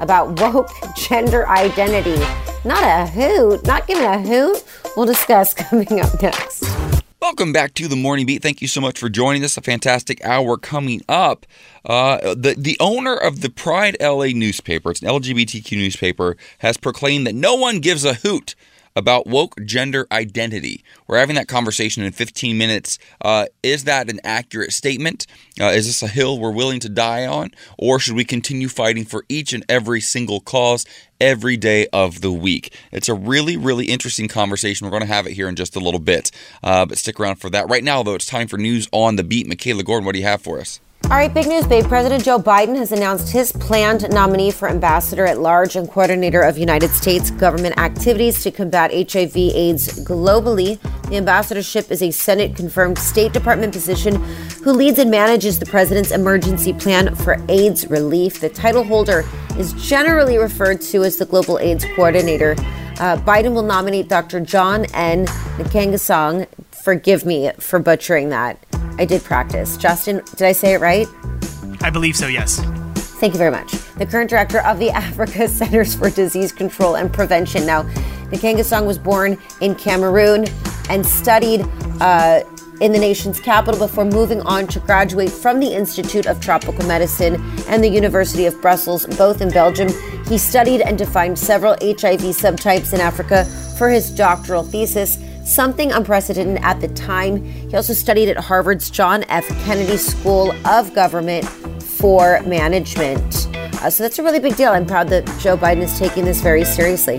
S3: about woke gender identity. Not a hoot, not giving a hoot. We'll discuss coming up next.
S2: Welcome back to the Morning Beat. Thank you so much for joining us. A fantastic hour coming up. Uh, the the owner of the Pride LA newspaper, it's an LGBTQ newspaper, has proclaimed that no one gives a hoot about woke gender identity. We're having that conversation in 15 minutes. Uh, is that an accurate statement? Uh, is this a hill we're willing to die on? Or should we continue fighting for each and every single cause every day of the week? It's a really, really interesting conversation. We're going to have it here in just a little bit. Uh, but stick around for that. Right now, though, it's time for news on the beat. Michaela Gordon, what do you have for us?
S3: All right, big news, babe. President Joe Biden has announced his planned nominee for ambassador at large and coordinator of United States government activities to combat HIV/AIDS globally. The ambassadorship is a Senate confirmed State Department position who leads and manages the president's emergency plan for AIDS relief. The title holder is generally referred to as the Global AIDS Coordinator. Uh, Biden will nominate Dr. John N. Nkengasong. Forgive me for butchering that. I did practice. Justin, did I say it right?
S4: I believe so, yes.
S3: Thank you very much. The current director of the Africa Centers for Disease Control and Prevention. Now, Nkengasong was born in Cameroon and studied uh, in the nation's capital before moving on to graduate from the Institute of Tropical Medicine and the University of Brussels, both in Belgium. He studied and defined several HIV subtypes in Africa for his doctoral thesis something unprecedented at the time. He also studied at Harvard's John F. Kennedy School of Government for Management. Uh, so that's a really big deal. I'm proud that Joe Biden is taking this very seriously.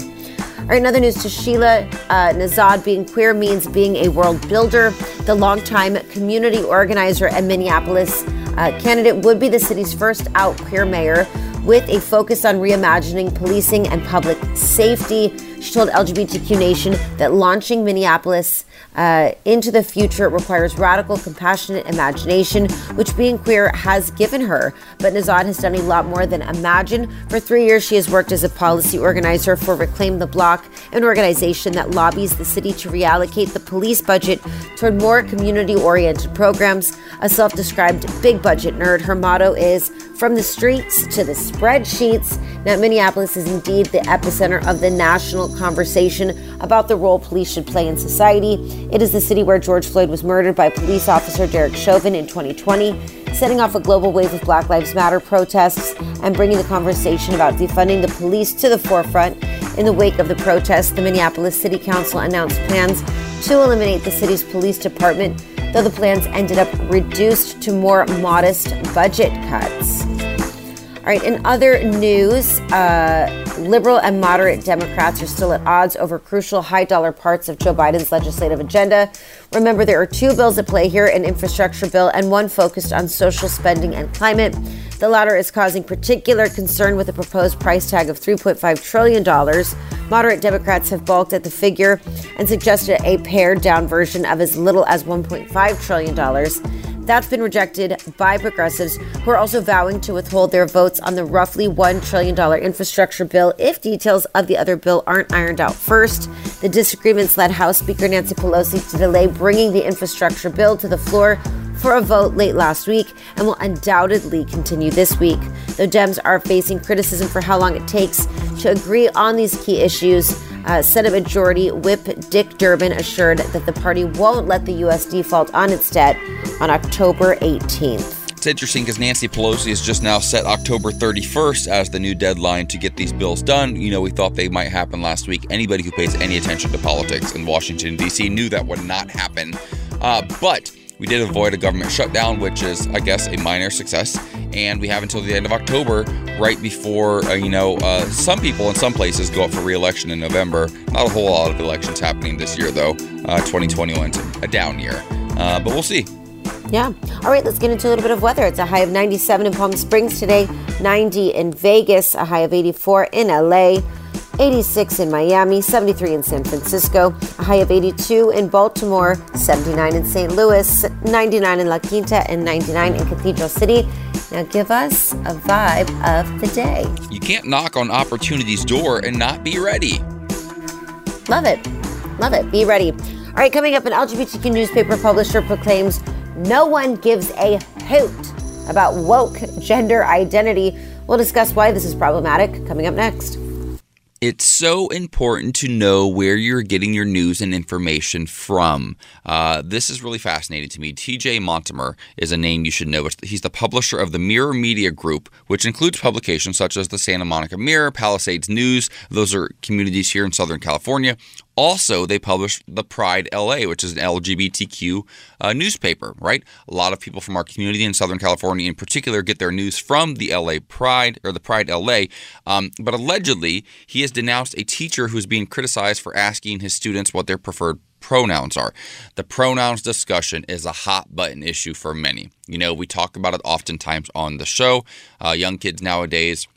S3: All right, another news to Sheila uh, Nezhad being queer means being a world builder. The longtime community organizer and Minneapolis uh, candidate would be the city's first out queer mayor with a focus on reimagining policing and public safety. She told LGBTQ Nation that launching Minneapolis uh, into the future requires radical, compassionate imagination, which being queer has given her. But Nezhad has done a lot more than imagine. For three years, she has worked as a policy organizer for Reclaim the Block, an organization that lobbies the city to reallocate the police budget toward more community oriented programs. A self described big budget nerd, her motto is From the streets to the spreadsheets. Now, Minneapolis is indeed the epicenter of the national conversation about the role police should play in society. It is the city where George Floyd was murdered by police officer Derek Chauvin in 2020, setting off a global wave of Black Lives Matter protests and bringing the conversation about defunding the police to the forefront. In the wake of the protests, the Minneapolis City Council announced plans to eliminate the city's police department, though the plans ended up reduced to more modest budget cuts. All right, in other news, uh, liberal and moderate Democrats are still at odds over crucial high dollar parts of Joe Biden's legislative agenda. Remember, there are two bills at play here an infrastructure bill and one focused on social spending and climate. The latter is causing particular concern with a proposed price tag of $3.5 trillion. Moderate Democrats have balked at the figure and suggested a pared down version of as little as $1.5 trillion. That's been rejected by progressives who are also vowing to withhold their votes on the roughly $1 trillion infrastructure bill if details of the other bill aren't ironed out first. The disagreements led House Speaker Nancy Pelosi to delay bringing the infrastructure bill to the floor for a vote late last week and will undoubtedly continue this week. Though Dems are facing criticism for how long it takes to agree on these key issues, uh, Senate Majority Whip Dick Durbin assured that the party won't let the U.S. default on its debt on October 18th.
S2: It's interesting because Nancy Pelosi has just now set October 31st as the new deadline to get these bills done. You know, we thought they might happen last week. Anybody who pays any attention to politics in Washington, D.C. knew that would not happen. Uh, but we did avoid a government shutdown, which is, I guess, a minor success. And we have until the end of October, right before, uh, you know, uh, some people in some places go up for re-election in November. Not a whole lot of elections happening this year, though. 2021 uh, a down year. Uh, but we'll see.
S3: Yeah. All right, let's get into a little bit of weather. It's a high of 97 in Palm Springs today, 90 in Vegas, a high of 84 in LA, 86 in Miami, 73 in San Francisco, a high of 82 in Baltimore, 79 in St. Louis, 99 in La Quinta, and 99 in Cathedral City. Now give us a vibe of the day.
S2: You can't knock on opportunity's door and not be ready.
S3: Love it. Love it. Be ready. All right, coming up, an LGBTQ newspaper publisher proclaims no one gives a hoot about woke gender identity. We'll discuss why this is problematic coming up next.
S2: It's so important to know where you're getting your news and information from. Uh, this is really fascinating to me. TJ Montemer is a name you should know. He's the publisher of the Mirror Media Group, which includes publications such as the Santa Monica Mirror, Palisades News. Those are communities here in Southern California. Also, they publish the Pride LA, which is an LGBTQ uh, newspaper, right? A lot of people from our community in Southern California, in particular, get their news from the LA Pride or the Pride LA. Um, but allegedly, he has denounced a teacher who's being criticized for asking his students what their preferred pronouns are. The pronouns discussion is a hot button issue for many. You know, we talk about it oftentimes on the show. Uh, young kids nowadays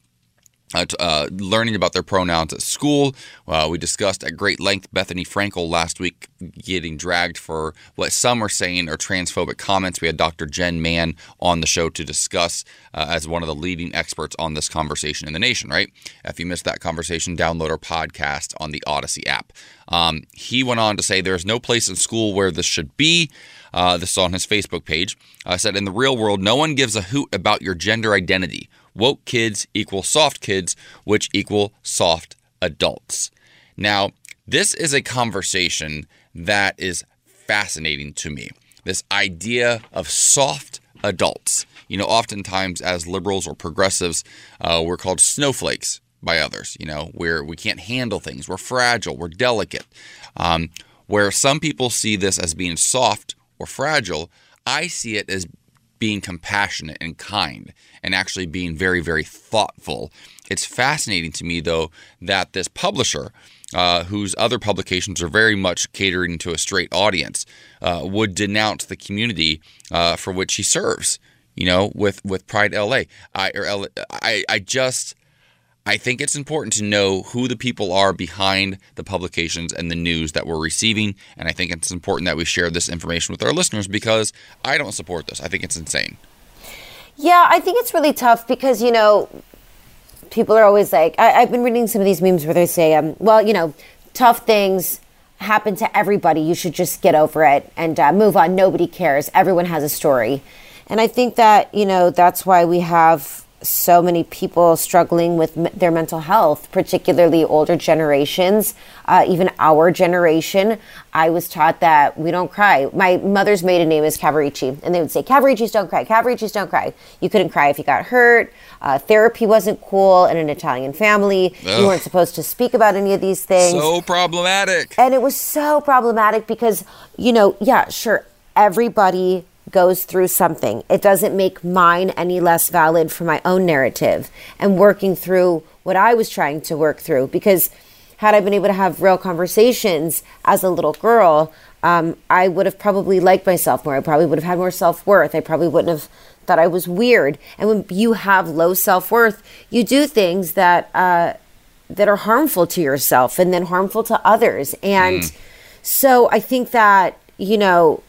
S2: uh, uh, learning about their pronouns at school. Uh, we discussed at great length Bethenny Frankel last week getting dragged for what some are saying are transphobic comments. We had Dr. Jen Mann on the show to discuss uh, as one of the leading experts on this conversation in the nation, right? If you missed that conversation, download our podcast on the Audacy app. Um, he went on to say there is no place in school where this should be. Uh, this is on his Facebook page. Uh, said, In the real world, no one gives a hoot about your gender identity. Woke kids equal soft kids, which equal soft adults. Now, this is a conversation that is fascinating to me. This idea of soft adults. You know, oftentimes as liberals or progressives, uh, we're called snowflakes by others. You know, where we can't handle things, we're fragile, we're delicate. Um, where some people see this as being soft or fragile, I see it as being compassionate and kind and actually being very, very thoughtful. It's fascinating to me, though, that this publisher, uh, whose other publications are very much catering to a straight audience, uh, would denounce the community uh, for which he serves. You know, with with Pride LA, I or L, I, I just I think it's important to know who the people are behind the publications and the news that we're receiving. And I think it's important that we share this information with our listeners because I don't support this. I think it's insane.
S3: Yeah, I think it's really tough because, you know, people are always like, I, have been reading some of these memes where they say, um, well, you know, tough things happen to everybody. You should just get over it and uh, move on. Nobody cares. Everyone has a story. And I think that, you know, that's why we have so many people struggling with m- their mental health, particularly older generations, uh, even our generation. I was taught that we don't cry. My mother's maiden name is Cavarici, and they would say, Cavaricis don't cry, Cavaricis don't cry. You couldn't cry if you got hurt. Uh, therapy wasn't cool in an Italian family. Ugh. You weren't supposed to speak about any of these things.
S2: So problematic.
S3: And it was so problematic because, you know, yeah, sure, everybody goes through something. It doesn't make mine any less valid for my own narrative and working through what I was trying to work through. Because had I been able to have real conversations as a little girl, um, I would have probably liked myself more. I probably would have had more self worth. I probably wouldn't have thought I was weird. And when you have low self worth, you do things that uh, that are harmful to yourself and then harmful to others. And mm. so I think that you know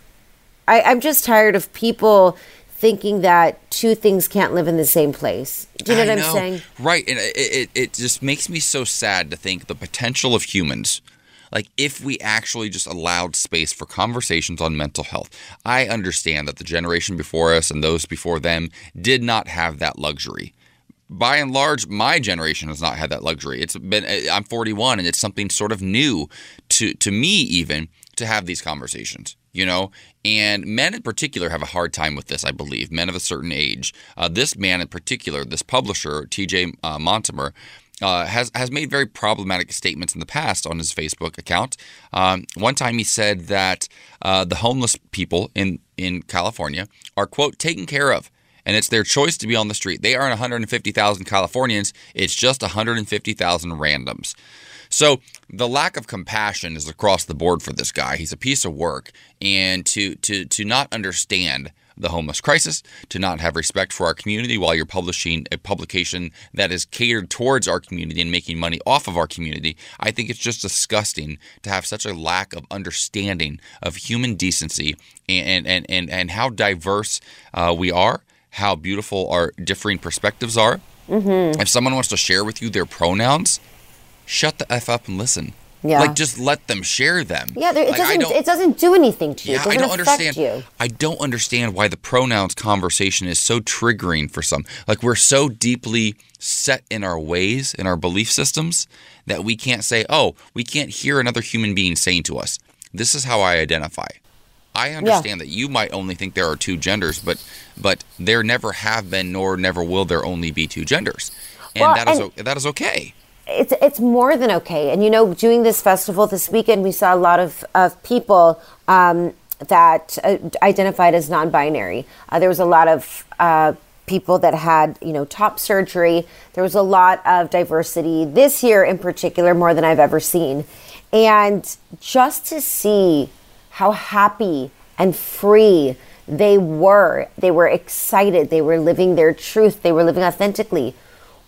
S3: I, I'm just tired of people thinking that two things can't live in the same place. Do you know I what I'm saying?
S2: Right. And it, it, it just makes me so sad to think the potential of humans Like, if we actually just allowed space for conversations on mental health, I understand that the generation before us and those before them did not have that luxury. By and large, my generation has not had that luxury. It's been eh, I'm 41 and it's something sort of new to to me even to have these conversations you know and men in particular have a hard time with this i believe men of a certain age uh, this man in particular this publisher tj uh, montemer uh, has has made very problematic statements in the past on his Facebook account. Um, one time he said that uh, the homeless people in in California are quote taken care of, and it's their choice to be on the street. They aren't 150,000 Californians; it's just 150,000 randoms. So the lack of compassion is across the board for this guy. He's a piece of work, and to to to not understand the homeless crisis, to not have respect for our community while you're publishing a publication that is catered towards our community and making money off of our community. I think it's just disgusting to have such a lack of understanding of human decency and and and, and how diverse uh, we are, how beautiful our differing perspectives are. Mm-hmm. If someone wants to share with you their pronouns, shut the f up and listen.
S3: Yeah.
S2: Like just let them share them.
S3: Yeah, there, it
S2: Like,
S3: doesn't. It doesn't do anything to you.
S2: yeah, I don't understand.
S3: you.
S2: I don't understand why the pronouns conversation is so triggering for some. Like we're so deeply set in our ways, in our belief systems, that we can't say, "Oh, we can't hear another human being saying to us, this is how I identify." I understand that you might only think there are two genders, but but there never have been, nor never will there only be two genders, and
S3: Well,
S2: that is
S3: and-
S2: that is okay.
S3: It's it's more than okay. And you know, doing this festival this weekend, we saw a lot of of people um, that uh, identified as non-binary. Uh, there was a lot of uh, people that had you know top surgery. There was a lot of diversity this year, in particular, more than I've ever seen. And just to see how happy and free they were, they were excited, they were living their truth, they were living authentically.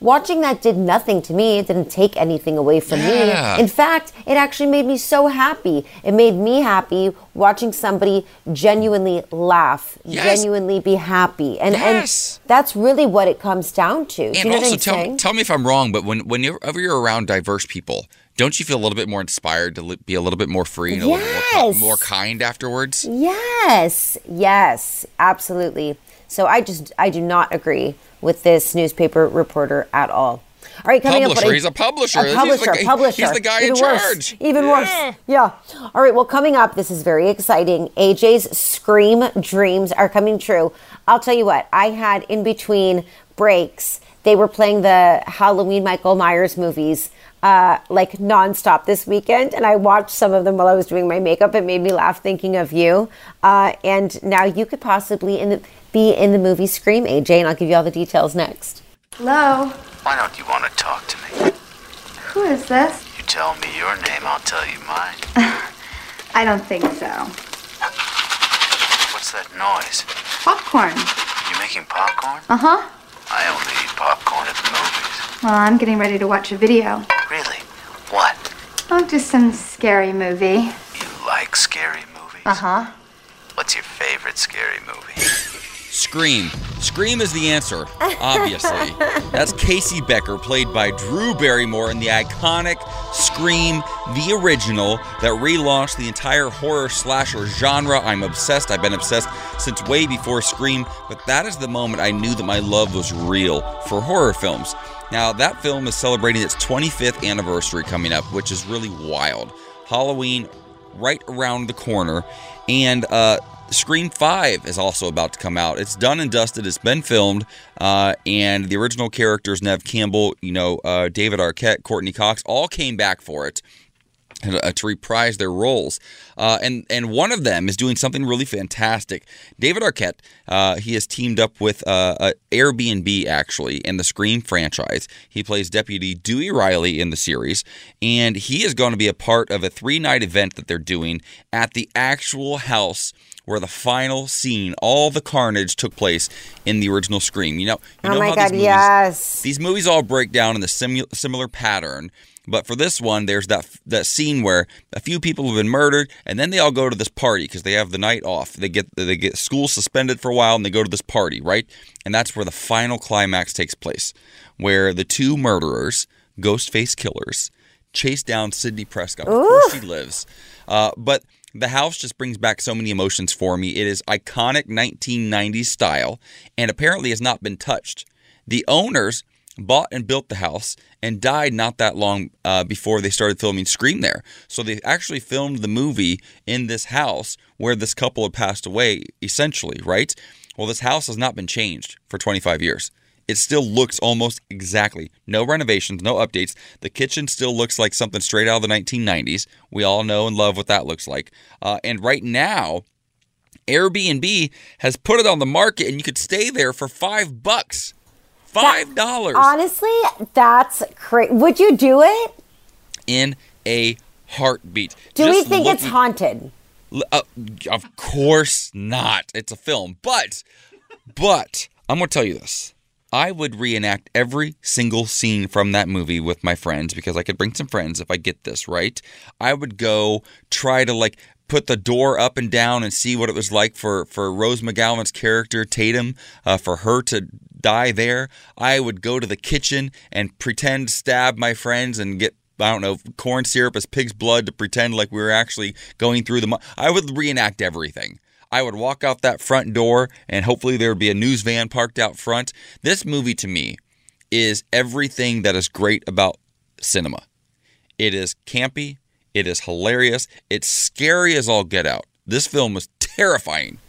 S3: Watching that did nothing to me. It didn't take anything away from
S2: Yeah.
S3: me. In fact, it actually made me so happy. It made me happy watching somebody genuinely laugh,
S2: Yes.
S3: genuinely be happy. And,
S2: Yes.
S3: and that's really what it comes down to.
S2: And
S3: you know
S2: also, tell,
S3: saying?
S2: tell me if I'm wrong, but when whenever you're around diverse people, don't you feel a little bit more inspired to be a little bit more free and a little more,
S3: Yes.
S2: more kind afterwards?
S3: Yes, yes, absolutely. So I just I do not agree with this newspaper reporter at all. All right, coming
S2: Publisher.
S3: up. what
S2: He's a publisher.
S3: A
S2: He's
S3: publisher.
S2: the-
S3: publisher.
S2: he's the guy in
S3: worse,
S2: charge.
S3: Even
S2: Yeah.
S3: worse. Yeah. All right. Well, coming up, this is very exciting. AJ's Scream dreams are coming true. I'll tell you what. I had in between breaks. They were playing the Halloween Michael Myers movies uh, like nonstop this weekend, and I watched some of them while I was doing my makeup. It made me laugh thinking of you. Uh, and now you could possibly in the, be in the movie Scream, AJ, and I'll give you all the details next.
S8: Hello,
S9: Why don't you want to talk to me?
S8: who is this?
S9: You tell me your name, I'll tell you mine.
S8: I don't think so.
S9: What's that noise?
S8: Popcorn.
S9: You making popcorn?
S8: Uh huh.
S9: I only eat popcorn at the movies.
S8: Well, I'm getting ready to watch a video.
S9: Really? What?
S8: Oh, just some scary movie.
S9: You like scary movies?
S8: Uh huh.
S9: What's your favorite scary movie?
S2: Scream. Scream is the answer, obviously. That's Casey Becker, played by Drew Barrymore in the iconic Scream, the original, that relaunched the entire horror slasher genre. I'm obsessed. I've been obsessed since way before Scream, but that is the moment I knew that my love was real for horror films. Now, that film is celebrating its 25th anniversary coming up, which is really wild. Halloween right around the corner. And uh, Scream 5 is also about to come out. It's done and dusted, it's been filmed. Uh, and the original characters, Neve Campbell, you know, uh, David Arquette, Courteney Cox, all came back for it to reprise their roles. Uh, and and one of them is doing something really fantastic. David Arquette, uh, he has teamed up with uh, uh, Airbnb actually in the Scream franchise. He plays Deputy Dewey Riley in the series, and he is going to be a part of a three night event that they're doing at the actual house. Where the final scene, all the carnage took place in the original Scream. You know, you
S3: Oh
S2: know
S3: my
S2: how
S3: God,
S2: these movies,
S3: yes.
S2: these movies all break down in the simu- similar pattern. But for this one, there's that that scene where a few people have been murdered, and then they all go to this party because they have the night off. They get they get school suspended for a while, and they go to this party, right? And that's where the final climax takes place, where the two murderers, Ghostface killers, chase down Sidney Prescott. Of course, she lives. Uh, but the house just brings back so many emotions for me. It is iconic 1990s style, and apparently has not been touched. The owners bought and built the house and died not that long uh, before they started filming Scream there. So they actually filmed the movie in this house where this couple had passed away, essentially, right? Well, this house has not been changed for 25 years. It still looks almost exactly. No renovations, no updates. The kitchen still looks like something straight out of the 1990s. We all know and love what that looks like. Uh, and right now, Airbnb has put it on the market, and you could stay there for five bucks. Five dollars
S3: Honestly, that's crazy. Would you do it?
S2: in a heartbeat.
S3: Do we
S2: Just
S3: think it's haunted?
S2: Uh, of course not. It's a film. But, but I'm going to tell you this. I would reenact every single scene from that movie with my friends because I could bring some friends if I get this right. I would go try to like put the door up and down and see what it was like for for Rose McGowan's character Tatum uh, for her to die there. I would go to the kitchen and pretend stab my friends and get I don't know, corn syrup as pig's blood to pretend like we were actually going through the. Mo- I would reenact everything. I would walk out that front door and hopefully there would be a news van parked out front. This movie to me is everything that is great about cinema. It is campy, it is hilarious, it's scary as all get out. This film was terrifying.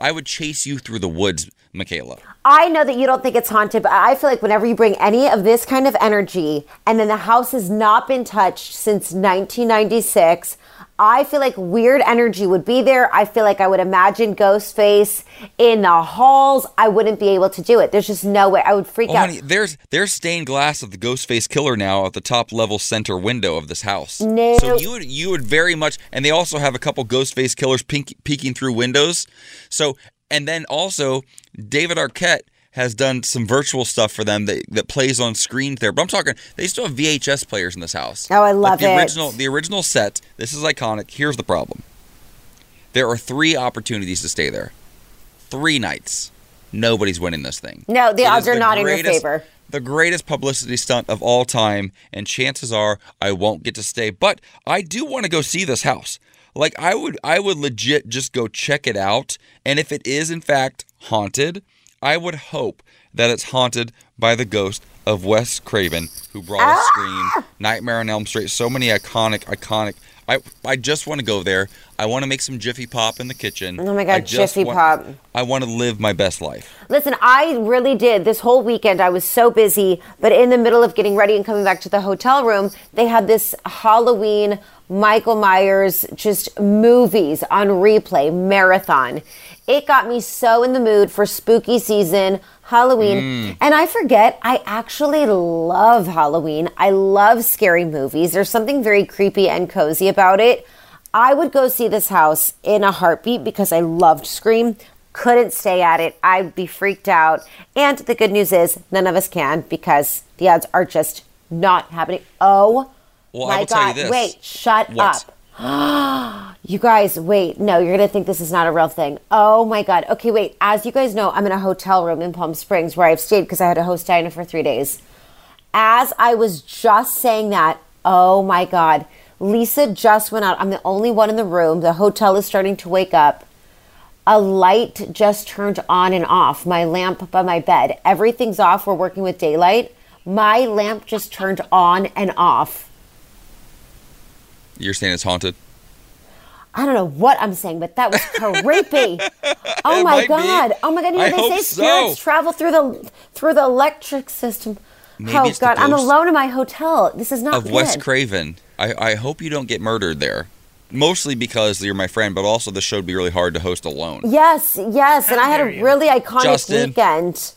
S2: I would chase you through the woods, Michaela.
S3: I know that you don't think it's haunted, but I feel like whenever you bring any of this kind of energy and then the house has not been touched since 1996, I feel like weird energy would be there. I feel like I would imagine Ghostface in the halls. I wouldn't be able to do it. There's just no way. I would freak
S2: Oh,
S3: out.
S2: honey, there's there's stained glass of the Ghostface killer now at the top level center window of this house.
S3: No.
S2: So you would you would very much, and they also have a couple Ghostface killers peeking through windows. So and then also David Arquette has done some virtual stuff for them that, that plays on screen there. But I'm talking they still have VHS players in this house.
S3: Oh, I
S2: Like
S3: love
S2: the
S3: it.
S2: original the original set. This is iconic. Here's the problem. There are three opportunities to stay there. Three nights. Nobody's winning this thing.
S3: No, the
S2: It
S3: odds are not in your favor.
S2: The greatest publicity stunt of all time, and chances are I won't get to stay. But I do want to go see this house. Like I would, I would legit just go check it out. And if it is in fact haunted, I would hope that it's haunted by the ghost of Wes Craven, who brought us Scream, Nightmare on Elm Street, so many iconic, iconic. I, I just want to go there. I want to make some Jiffy Pop in the kitchen.
S3: Oh my God, Jiffy
S2: want-
S3: Pop.
S2: I want to live my best life.
S3: Listen, I really did. This whole weekend, I was so busy, but in the middle of getting ready and coming back to the hotel room, they had this Halloween Michael Myers just movies on replay marathon. It got me so in the mood for spooky season, Halloween. Mm. And I forget, I actually love Halloween. I love scary movies. There's something very creepy and cozy about it. I would go see this house in a heartbeat because I loved Scream. Couldn't stay at it. I'd be freaked out. And the good news is, none of us can because the odds are just not happening. Oh
S2: Well,
S3: my God.
S2: tell you this.
S3: Wait, shut
S2: What?
S3: up. You guys, wait. No, you're going to think this is not a real thing. Oh my God. Okay, wait. As you guys know, I'm in a hotel room in Palm Springs where I've stayed because I had to host Diana for three days. As I was just saying that, oh my God. Lisa just went out. I'm the only one in the room. The hotel is starting to wake up. A light just turned on and off. My lamp by my bed. Everything's off. We're working with daylight. My lamp just turned on and off.
S2: You're saying it's haunted?
S3: I don't know what I'm saying, but that was creepy. oh my
S2: might be.
S3: god! Oh my god! You know
S2: I
S3: they
S2: hope
S3: say
S2: so.
S3: spirits travel through the through the electric system.
S2: Maybe
S3: oh
S2: it's the
S3: god! I'm alone in my hotel. This is not
S2: of Wes
S3: good.
S2: Craven. I, I hope you don't get murdered there. Mostly because you're my friend, but also the show would be really hard to host alone.
S3: Yes, yes, and I had a really iconic
S2: Justin.
S3: weekend.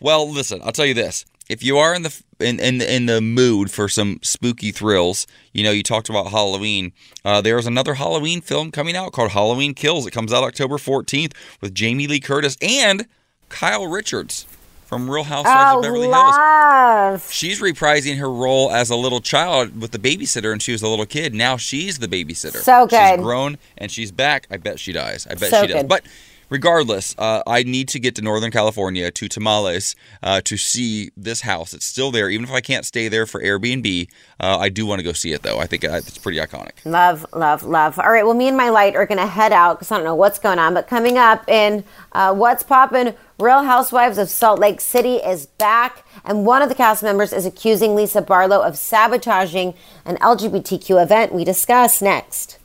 S2: Well, listen, I'll tell you this: if you are in the in in, in the mood for some spooky thrills, you know, you talked about Halloween. Uh, there's another Halloween film coming out called Halloween Kills. It comes out October 14th with Jamie Lee Curtis and Kyle Richards from Real Housewives
S3: Oh,
S2: of Beverly Hills.
S3: love.
S2: She's reprising her role as a little child with the babysitter, and she was a little kid. Now she's the babysitter.
S3: So good.
S2: She's grown and she's back. I bet she dies. I bet
S3: So
S2: she does.
S3: good.
S2: But regardless, uh, I need to get to Northern California to Tomales uh, to see this house. It's still there, even if I can't stay there for Airbnb. Uh, I do want to go see it though. I think uh, it's pretty iconic.
S3: Love, love, love. All right, well, me and my light are going to head out because I don't know what's going on. But coming up in uh, What's Poppin', Real Housewives of Salt Lake City is back. And one of the cast members is accusing Lisa Barlow of sabotaging an LGBTQ event. We discuss next.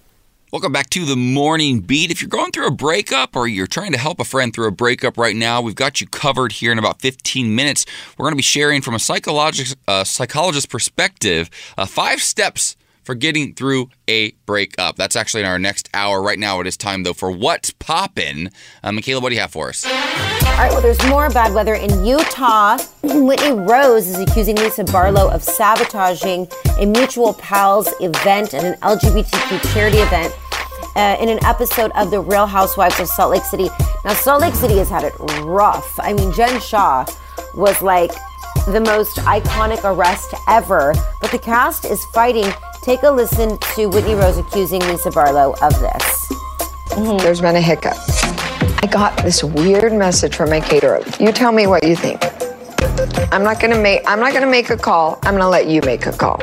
S2: Welcome back to the morning beat. If you're going through a breakup or you're trying to help a friend through a breakup right now, we've got you covered here in about 15 minutes. We're going to be sharing from a psychologist, uh, psychologist perspective uh, five steps for getting through a breakup. That's actually in our next hour. Right now, it is time though for what's poppin'. Uh, Michaela, what do you have for us?
S3: All right, well, there's more bad weather in Utah. Whitney Rose is accusing Lisa Barlow of sabotaging a mutual pals event and an LGBTQ charity event uh, in an episode of The Real Housewives of Salt Lake City. Now, Salt Lake City has had it rough. I mean, Jen Shah was like the most iconic arrest ever, but the cast is fighting. Take a listen to Whitney Rose accusing Lisa Barlow of this. Mm-hmm.
S10: There's been a hiccup. I got this weird message from my caterer. You tell me what you think. I'm not gonna make I'm not gonna make a call. I'm gonna let you make a call.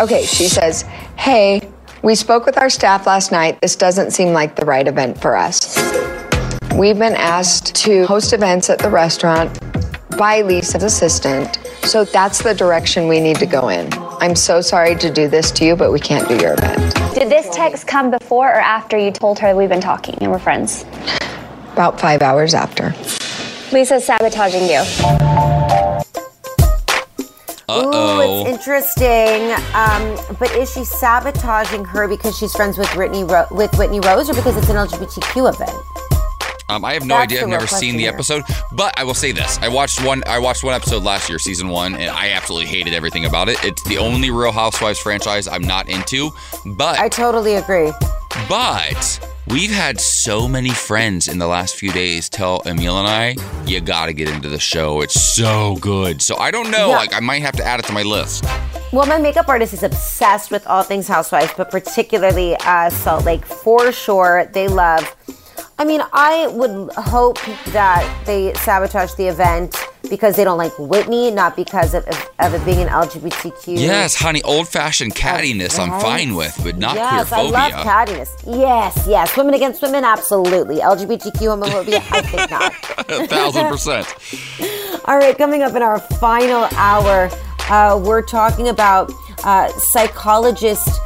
S10: Okay, she says, Hey, we spoke with our staff last night. This doesn't seem like the right event for us. We've been asked to host events at the restaurant by Lisa's assistant, so that's the direction we need to go in. I'm so sorry to do this to you, but we can't do your event.
S11: Did this text come before or after you told her we've been talking and we're friends?
S10: About five hours after.
S11: Lisa's sabotaging you.
S2: Uh
S3: Ooh,
S2: oh.
S3: it's interesting. Um, but is she sabotaging her because she's friends with Whitney Ro- with Whitney Rose, or because it's an LGBTQ event?
S2: Um, I have no
S3: That's
S2: idea. I've never seen the episode, but I will say this: I watched one. I watched one episode last year, season one, and I absolutely hated everything about it. It's the only Real Housewives franchise I'm not into. But
S3: I totally agree.
S2: But we've had so many friends in the last few days tell Emil and I, you gotta get into the show. It's so good. So I don't know.
S3: Yeah.
S2: Like I might have to add it to my list.
S3: Well, my makeup artist is obsessed with all things housewives, but particularly uh, Salt Lake for sure. They love. I mean, I would hope that they sabotage the event because they don't like Whitney, not because of, of, of it being an LGBTQ.
S2: Yes, honey, old-fashioned cattiness I'm fine with, but not
S3: yes, I love cattiness. Yes, yes. Women against women, absolutely. LGBTQ homophobia, I think not.
S2: A thousand percent.
S3: All right, coming up in our final hour, uh, we're talking about uh, psychologists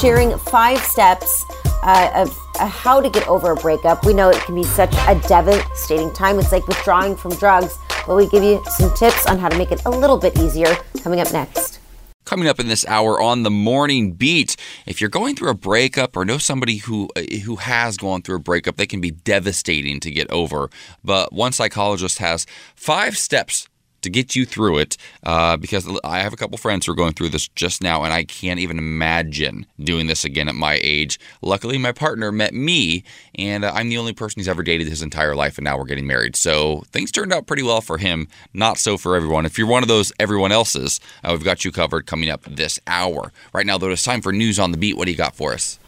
S3: sharing five steps uh, of how to get over a breakup. We know it can be such a devastating time. It's like withdrawing from drugs, but we give you some tips on how to make it a little bit easier coming up next.
S2: Coming up in this hour on the morning beat, if you're going through a breakup or know somebody who uh, who has gone through a breakup, they can be devastating to get over. But one psychologist has five steps to get you through it. Uh, because I have a couple friends who are going through this just now, and I can't even imagine doing this again at my age. Luckily, my partner met me, and uh, I'm the only person he's ever dated his entire life, and now we're getting married. So things turned out pretty well for him. Not so for everyone. If you're one of those everyone else's, uh, we've got you covered coming up this hour. Right now, though, it's time for news on the beat. What do you got for us?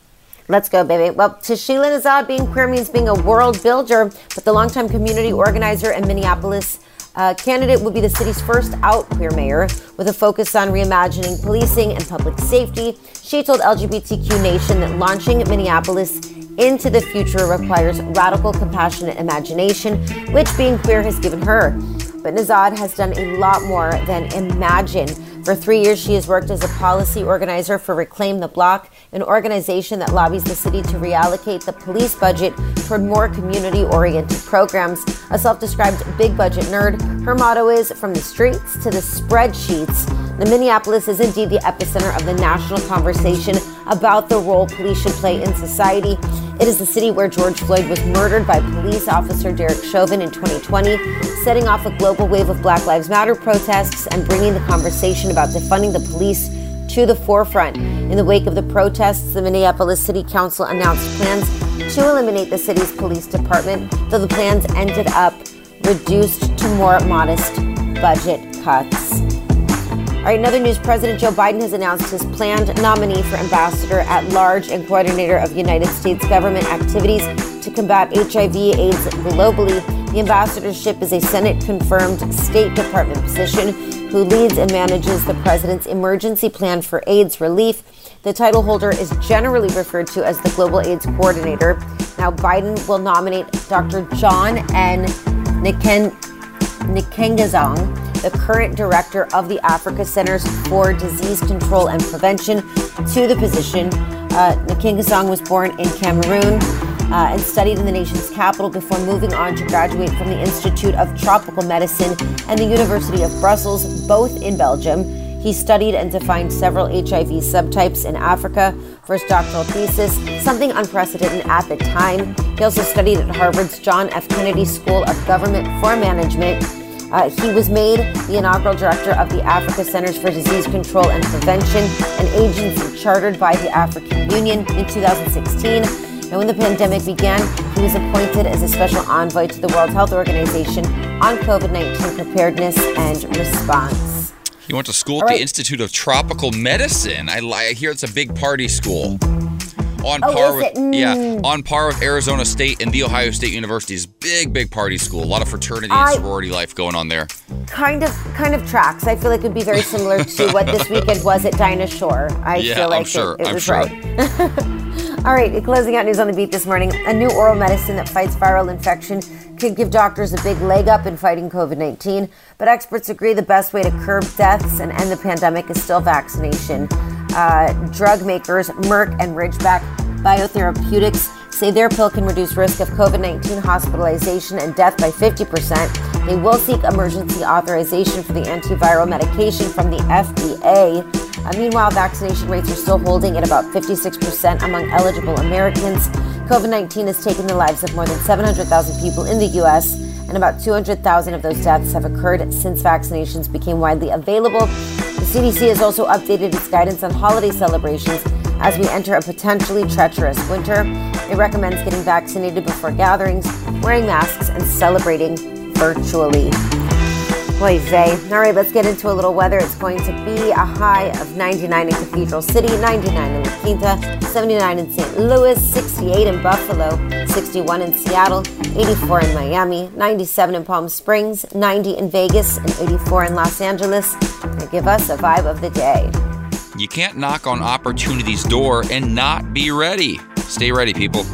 S3: Let's go, baby. Well, to Sheila Nezhad, being queer means being a world builder, but the longtime community organizer in Minneapolis uh, candidate would be the city's first out queer mayor with a focus on reimagining policing and public safety. She told LGBTQ Nation that launching Minneapolis into the future requires radical, compassionate imagination, which being queer has given her. But Nezhad has done a lot more than imagine. For three years, she has worked as a policy organizer for Reclaim the Block, an organization that lobbies the city to reallocate the police budget toward more community oriented programs. A self described big budget nerd, her motto is From the streets to the spreadsheets. The Minneapolis is indeed the epicenter of the national conversation about the role police should play in society. It is the city where George Floyd was murdered by police officer Derek Chauvin in 2020, setting off a global wave of Black Lives Matter protests and bringing the conversation about defunding the police to the forefront. In the wake of the protests, the Minneapolis City Council announced plans to eliminate the city's police department, though the plans ended up reduced to more modest budget cuts. All right, another news President Joe Biden has announced his planned nominee for ambassador at large and coordinator of United States government activities to combat HIV/AIDS globally. The ambassadorship is a Senate-confirmed State Department position who leads and manages the president's emergency plan for AIDS relief. The title holder is generally referred to as the Global AIDS Coordinator. Now, Biden will nominate Dr. John N. Niken, Nkengasong, the current director of the Africa Centers for Disease Control and Prevention, to the position. Uh, was born in Cameroon. Uh, and studied in the nation's capital before moving on to graduate from the Institute of Tropical Medicine and the University of Brussels, both in Belgium. He studied and defined several HIV subtypes in Africa for his doctoral thesis, something unprecedented at the time. He also studied at Harvard's John F. Kennedy School of Government for Management. Uh, he was made the inaugural director of the Africa Centers for Disease Control and Prevention, an agency chartered by the African Union in 2016. And when the pandemic began, he was appointed as a special envoy to the World Health Organization on COVID 19 preparedness and response.
S2: He went to school at
S3: right.
S2: the Institute of Tropical Medicine. I, I hear it's a big party school. On
S3: Oh,
S2: par with
S3: it? Mm.
S2: yeah, on par with Arizona State and the Ohio State University's big, big party school. A lot of fraternity and
S3: I-
S2: sorority life going on there.
S3: Kind of, kind of tracks. I feel like it would be very similar to what this weekend was at Dinah Shore. I
S2: Yeah,
S3: feel
S2: I'm
S3: like
S2: sure,
S3: it, it
S2: I'm
S3: was
S2: sure.
S3: right. All right, closing out news on the beat this morning. A new oral medicine that fights viral infection could give doctors a big leg up in fighting COVID 19. But experts agree the best way to curb deaths and end the pandemic is still vaccination. Uh, drug makers Merck and Ridgeback Biotherapeutics say their pill can reduce risk of COVID 19 hospitalization and death by 50%. They will seek emergency authorization for the antiviral medication from the FDA. Uh, meanwhile, vaccination rates are still holding at about 56% among eligible Americans. COVID 19 has taken the lives of more than 700,000 people in the U.S., and about 200,000 of those deaths have occurred since vaccinations became widely available. The CDC has also updated its guidance on holiday celebrations as we enter a potentially treacherous winter. It recommends getting vaccinated before gatherings, wearing masks, and celebrating virtually. Boy, vey. All right, let's get into a little weather. It's going to be a high of 99 in Cathedral City, 99 in La Quinta, 79 in St. Louis, 68 in Buffalo, 61 in Seattle, 84 in Miami, 97 in Palm Springs, 90 in Vegas, and 84 in Los Angeles. Now give us a vibe of the day.
S2: You can't knock on opportunity's door and not be ready. Stay ready, people.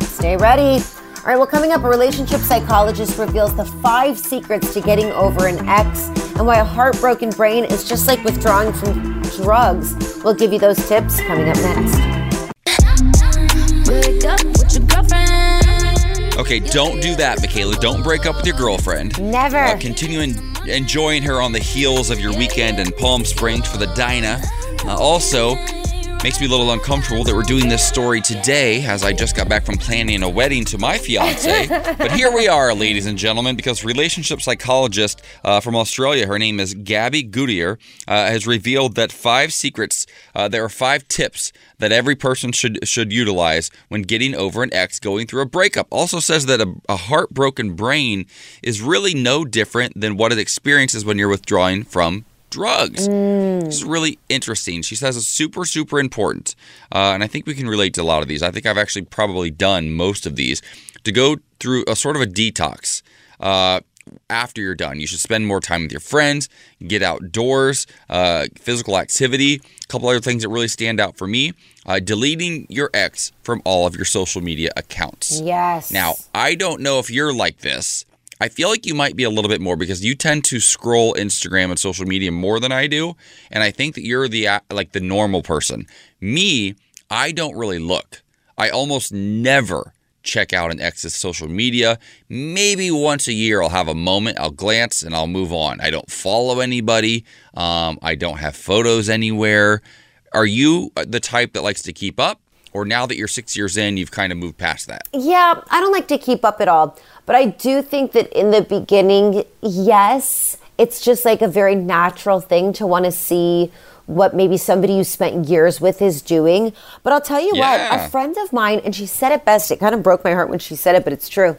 S3: Stay ready. All right, well, coming up, a relationship psychologist reveals the five secrets to getting over an ex and why a heartbroken brain is just like withdrawing from drugs. We'll give you those tips coming up next.
S2: Okay, don't do that, Michaela. Don't break up with your girlfriend.
S3: Never.
S2: Uh, continue en- enjoying her on the heels of your weekend in Palm Springs for the Dinah. Uh, also, makes me a little uncomfortable that we're doing this story today as I just got back from planning a wedding to my fiance. but here we are, ladies and gentlemen, because relationship psychologist uh, from Australia, her name is Gabby Goodyear, uh, has revealed that five secrets, uh, there are five tips that every person should should utilize when getting over an ex going through a breakup. Also says that a, a heartbroken brain is really no different than what it experiences when you're withdrawing from drugs. This is really interesting. She says it's super, super important. Uh, and I think we can relate to a lot of these. I think I've actually probably done most of these to go through a sort of a detox. Uh, after you're done, you should spend more time with your friends, get outdoors, uh, physical activity. A couple other things that really stand out for me uh, deleting your ex from all of your social media accounts.
S3: Yes.
S2: Now, I don't know if you're like this. I feel like you might be a little bit more because you tend to scroll Instagram and social media more than I do, and I think that you're the uh, like the normal person. Me, I don't really look. I almost never check out an ex's social media. Maybe once a year I'll have a moment, I'll glance and I'll move on. I don't follow anybody. Um, I don't have photos anywhere. Are you the type that likes to keep up? Or now that you're six years in, you've kind of moved past that?
S3: Yeah, I don't like to keep up at all. But I do think that in the beginning, yes, it's just like a very natural thing to want to see what maybe somebody you spent years with is doing. But I'll tell you
S12: Yeah.
S3: what, a friend of mine, and she said it best, it kind of broke my heart when she said it, but it's true.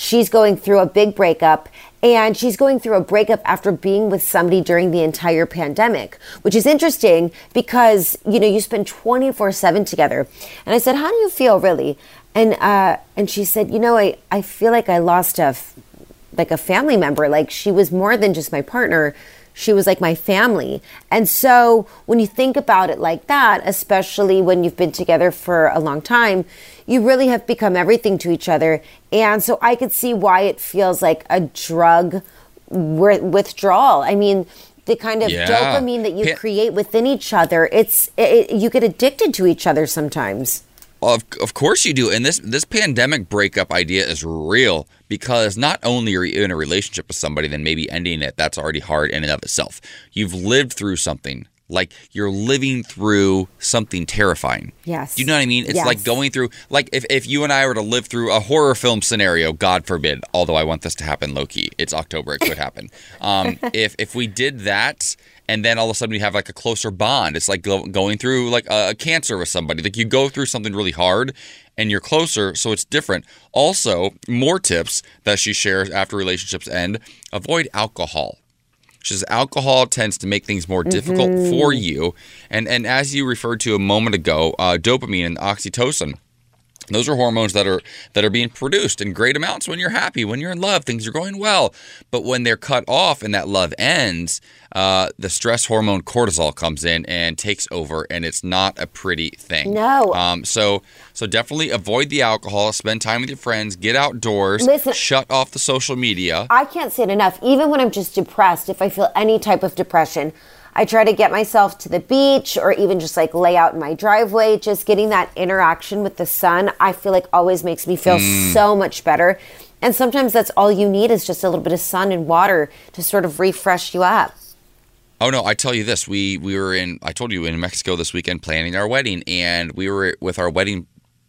S3: she's going through a big breakup and she's going through a breakup after being with somebody during the entire pandemic, which is interesting because, you know, you spend 24 7 together. And I said, How do you feel really? And, uh, and she said, You know, I, I feel like I lost a, f- like a family member. Like she was more than just my partner. She was like my family. And so when you think about it like that, especially when you've been together for a long time, you really have become everything to each other. And so I could see why it feels like a drug withdrawal. I mean, the kind of
S2: Yeah.
S3: dopamine that you create within each other, it's it, you get addicted to each other sometimes.
S2: Of, of course you do. And this this pandemic breakup idea is real because not only are you in a relationship with somebody, then maybe ending it, that's already hard in and of itself. You've lived through something. Like you're living through something terrifying.
S3: Yes.
S2: Do you know what I mean? It's
S3: Yes.
S2: like going through like if, if you and I were to live through a horror film scenario, God forbid, although I want this to happen low key. It's October, it could happen. Um, if if we did that and then all of a sudden we have like a closer bond. It's like go, going through like a, a cancer with somebody. Like you go through something really hard and you're closer, so it's different. Also, more tips that she shares after relationships end: avoid alcohol. She says alcohol tends to make things more difficult
S3: Mm-hmm.
S2: for you, and and as you referred to a moment ago, uh, dopamine and oxytocin. Those are hormones that are that are being produced in great amounts when you're happy, when you're in love, things are going well. But when they're cut off and that love ends, uh, the stress hormone cortisol comes in and takes over, and it's not a pretty thing.
S3: No.
S2: Um. So so definitely avoid the alcohol. Spend time with your friends. Get outdoors.
S3: Listen-
S2: Shut off the social media.
S3: I can't say it enough. Even when I'm just depressed, if I feel any type of depression, I try to get myself to the beach or even just like lay out in my driveway. Just getting that interaction with the sun, I feel like always makes me feel
S2: Mm.
S3: so much better. And sometimes that's all you need is just a little bit of sun and water to sort of refresh you up.
S2: Oh no, I tell you this, we we were in I told you in Mexico this weekend planning our wedding and we were with our wedding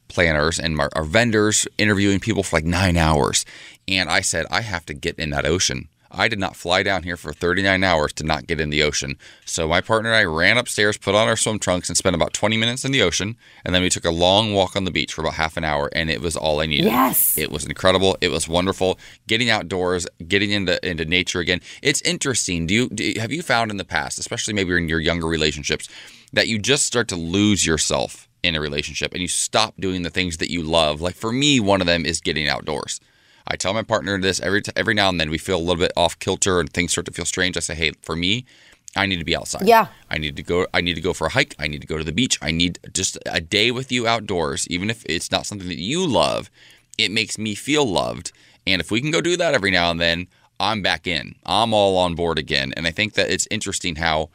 S2: planners and our, our vendors interviewing people for like 9 hours. And I said I have to get in that ocean. I did not fly down here for 39 hours to not get in the ocean. So my partner and I ran upstairs, put on our swim trunks and spent about 20 minutes in the ocean and then we took a long walk on the beach for about half an hour and it was all I needed.
S3: Yes.
S2: It was incredible. It was wonderful. Getting outdoors, getting into into nature again. It's interesting. Do you, do have you found in the past, especially maybe in your younger relationships, that you just start to lose yourself in a relationship and you stop doing the things that you love? Like for me, one of them is getting outdoors. I tell my partner this every t- every now and then. We feel a little bit off kilter and things start to feel strange. I say, "Hey, for me, I need to be outside.
S3: Yeah.
S2: I need to go. I need to go for a hike. I need to go to the beach. I need just a day with you outdoors, even if it's not something that you love. It makes me feel loved, and if we can go do that every now and then, I'm back in. I'm all on board again. And I think that it's interesting how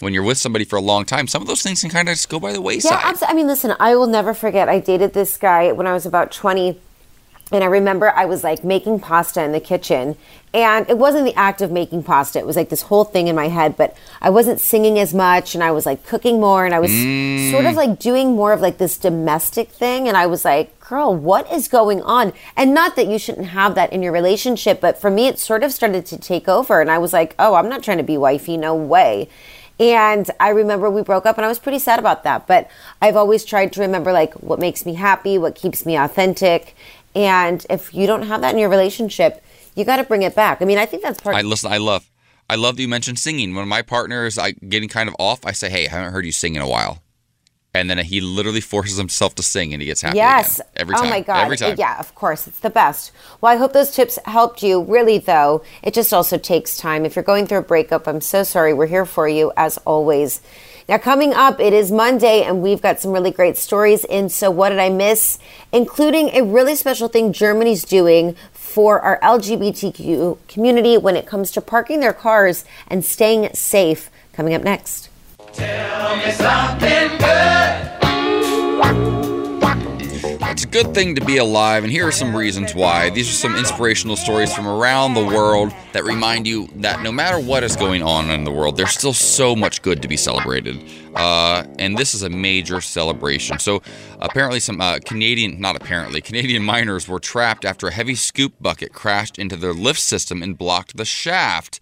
S2: when you're with somebody for a long time, some of those things can kind of just go by the wayside.
S3: Yeah, absolutely. I mean, listen, I will never forget. I dated this guy when I was about 20. And I remember I was like making pasta in the kitchen. And it wasn't the act of making pasta. It was like this whole thing in my head, but I wasn't singing as much and I was like cooking more and I was sort of mm. like doing more of like this domestic thing. And I was like, girl, what is going on? And not that you shouldn't have that in your relationship, but for me, it sort of started to take over. And I was like, oh, I'm not trying to be wifey. No way. And I remember we broke up and I was pretty sad about that. But I've always tried to remember like what makes me happy, what keeps me authentic. And if you don't have that in your relationship, you got to bring it back. I mean, I think that's part
S2: I listen. I love. I love that you mentioned singing. When my partner is like getting kind of off, I say, "Hey, I haven't heard you sing in a while," and then he literally forces himself to sing, and he gets happy.
S3: Yes.
S2: again. every time.
S3: Oh my god.
S2: every time.
S3: Yeah, of course. It's the best. Well, I hope those tips helped you. Really though, it just also takes time. If you're going through a breakup, I'm so sorry. We're here for you as always. Now, coming up, it is Monday, and we've got some really great stories in So What Did I Miss? Including a really special thing Germany's doing for our LGBTQ community when it comes to parking their cars and staying safe. Coming up next.
S2: It's a good thing to be alive, and here are some reasons why. These are some inspirational stories from around the world that remind you that no matter what is going on in the world, there's still so much good to be celebrated. Uh, and this is a major celebration. So, apparently, some uh, Canadian, not apparently, Canadian miners were trapped after a heavy scoop bucket crashed into their lift system and blocked the shaft.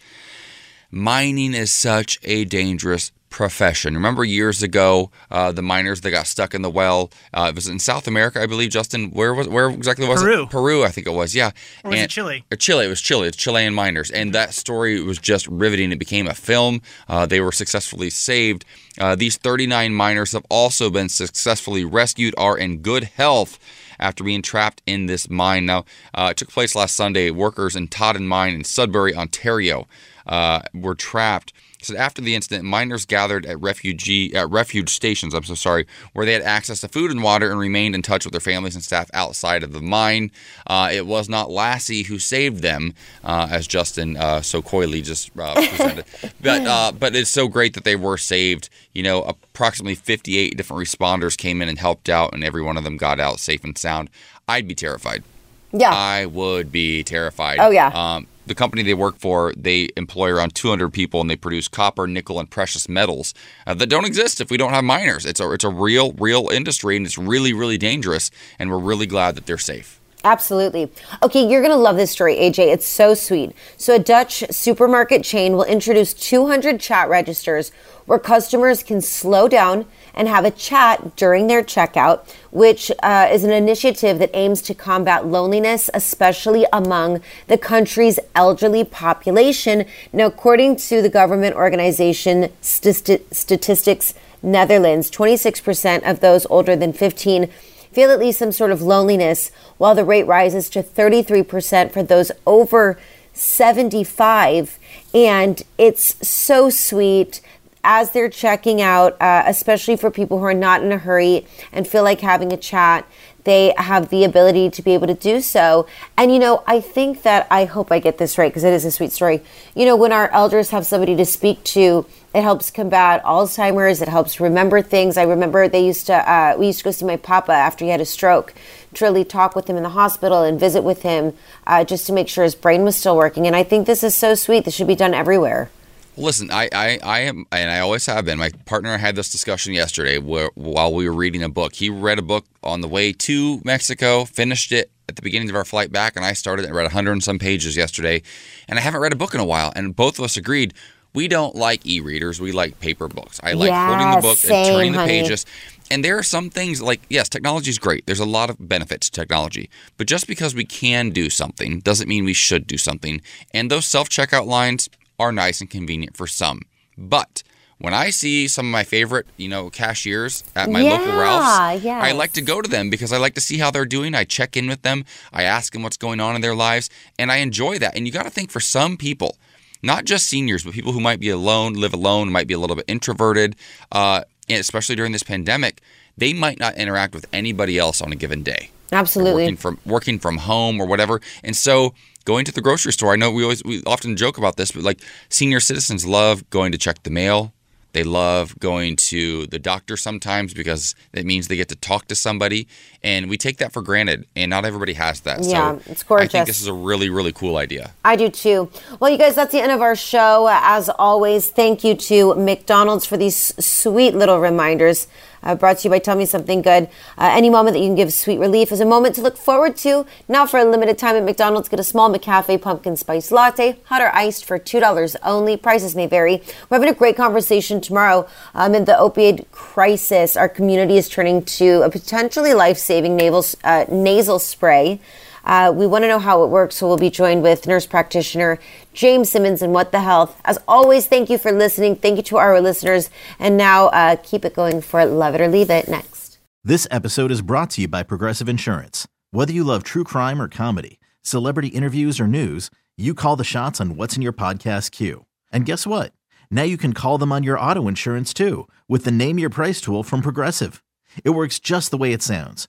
S2: Mining is such a dangerous profession. Remember years ago, uh, the miners that got stuck in the well. Uh, it was in South America, I believe. Justin, where was where exactly was
S4: Peru.
S2: it? Peru, I think it was. Yeah,
S4: Or was it Chile?
S2: uh, Chile. It was Chile. It's Chilean miners, and that story was just riveting. It became a film. Uh, they were successfully saved. Uh, these 39 miners have also been successfully rescued, are in good health after being trapped in this mine. Now, uh, it took place last Sunday. Workers in Totten Mine in Sudbury, Ontario, uh, were trapped. So after the incident, miners gathered at refugee at refuge stations. I'm so sorry, where they had access to food and water and remained in touch with their families and staff outside of the mine. Uh, it was not Lassie who saved them, uh, as Justin uh, so coyly just uh, presented. but uh, but it's so great that they were saved. You know, approximately 58 different responders came in and helped out, and every one of them got out safe and sound. I'd be terrified.
S3: Yeah.
S2: I would be terrified.
S3: Oh, yeah.
S2: Um, the company they work for, they employ around 200 people, and they produce copper, nickel, and precious metals uh, that don't exist if we don't have miners. It's a it's a real real industry, and it's really really dangerous. And we're really glad that they're safe.
S3: Absolutely. Okay, you're going to love this story, AJ. It's so sweet. So, a Dutch supermarket chain will introduce 200 chat registers where customers can slow down and have a chat during their checkout, which uh, is an initiative that aims to combat loneliness, especially among the country's elderly population. Now, according to the government organization Stati- Statistics Netherlands, 26% of those older than 15 feel at least some sort of loneliness, while the rate rises to 33% for those over 75. And it's so sweet as they're checking out, uh, especially for people who are not in a hurry and feel like having a chat. They have the ability to be able to do so. And, you know, I think that I hope I get this right because it is a sweet story. You know, when our elders have somebody to speak to, it helps combat Alzheimer's. It helps remember things. I remember they used to, uh, we used to go see my papa after he had a stroke to really talk with him in the hospital and visit with him uh, just to make sure his brain was still working. And I think this is so sweet. This should be done everywhere.
S2: Listen, I, I, I am, and I always have been. My partner and I had this discussion yesterday where, while we were reading a book. He read a book on the way to Mexico, finished it at the beginning of our flight back, and I started and read 100 and some pages yesterday. And I haven't read a book in a while. And both of us agreed we don't like e readers, we like paper books. I like holding the book
S3: same,
S2: and turning the
S3: honey.
S2: pages. And there are some things like, yes, technology is great. There's a lot of benefits to technology. But just because we can do something doesn't mean we should do something. And those self checkout lines are nice and convenient for some. But when I see some of my favorite, you know, cashiers at my local Ralph's,
S3: yes.
S2: I like to go to them because I like to see how they're doing. I check in with them. I ask them what's going on in their lives, and I enjoy that. And you got to think for some people, not just seniors, but people who might be alone, live alone, might be a little bit introverted, uh, especially during this pandemic, they might not interact with anybody else on a given day
S3: Absolutely.
S2: working from working from home or whatever. And so going to the grocery store, I know we always we often joke about this, but like senior citizens love going to check the mail. They love going to the doctor sometimes because it means they get to talk to somebody, and we take that for granted. And not everybody has that.
S3: Yeah,
S2: so
S3: it's
S2: I think this is a really, really cool idea.
S3: I do too. Well, you guys, that's the end of our show. As always, thank you to McDonald's for these sweet little reminders. Uh, brought to you by Tell Me Something Good. Uh, any moment that you can give sweet relief is a moment to look forward to. Now, for a limited time at McDonald's, get a small McCafe pumpkin spice latte, hot or iced, for $2 only. Prices may vary. We're having a great conversation tomorrow um, in the opioid crisis. Our community is turning to a potentially life saving uh, nasal spray. Uh, we want to know how it works, so we'll be joined with nurse practitioner James Simmons and What the Health. As always, thank you for listening. Thank you to our listeners. And now, uh, keep it going for Love It or Leave It next.
S1: This episode is brought to you by Progressive Insurance. Whether you love true crime or comedy, celebrity interviews or news, you call the shots on what's in your podcast queue. And guess what? Now you can call them on your auto insurance too with the Name Your Price tool from Progressive. It works just the way it sounds.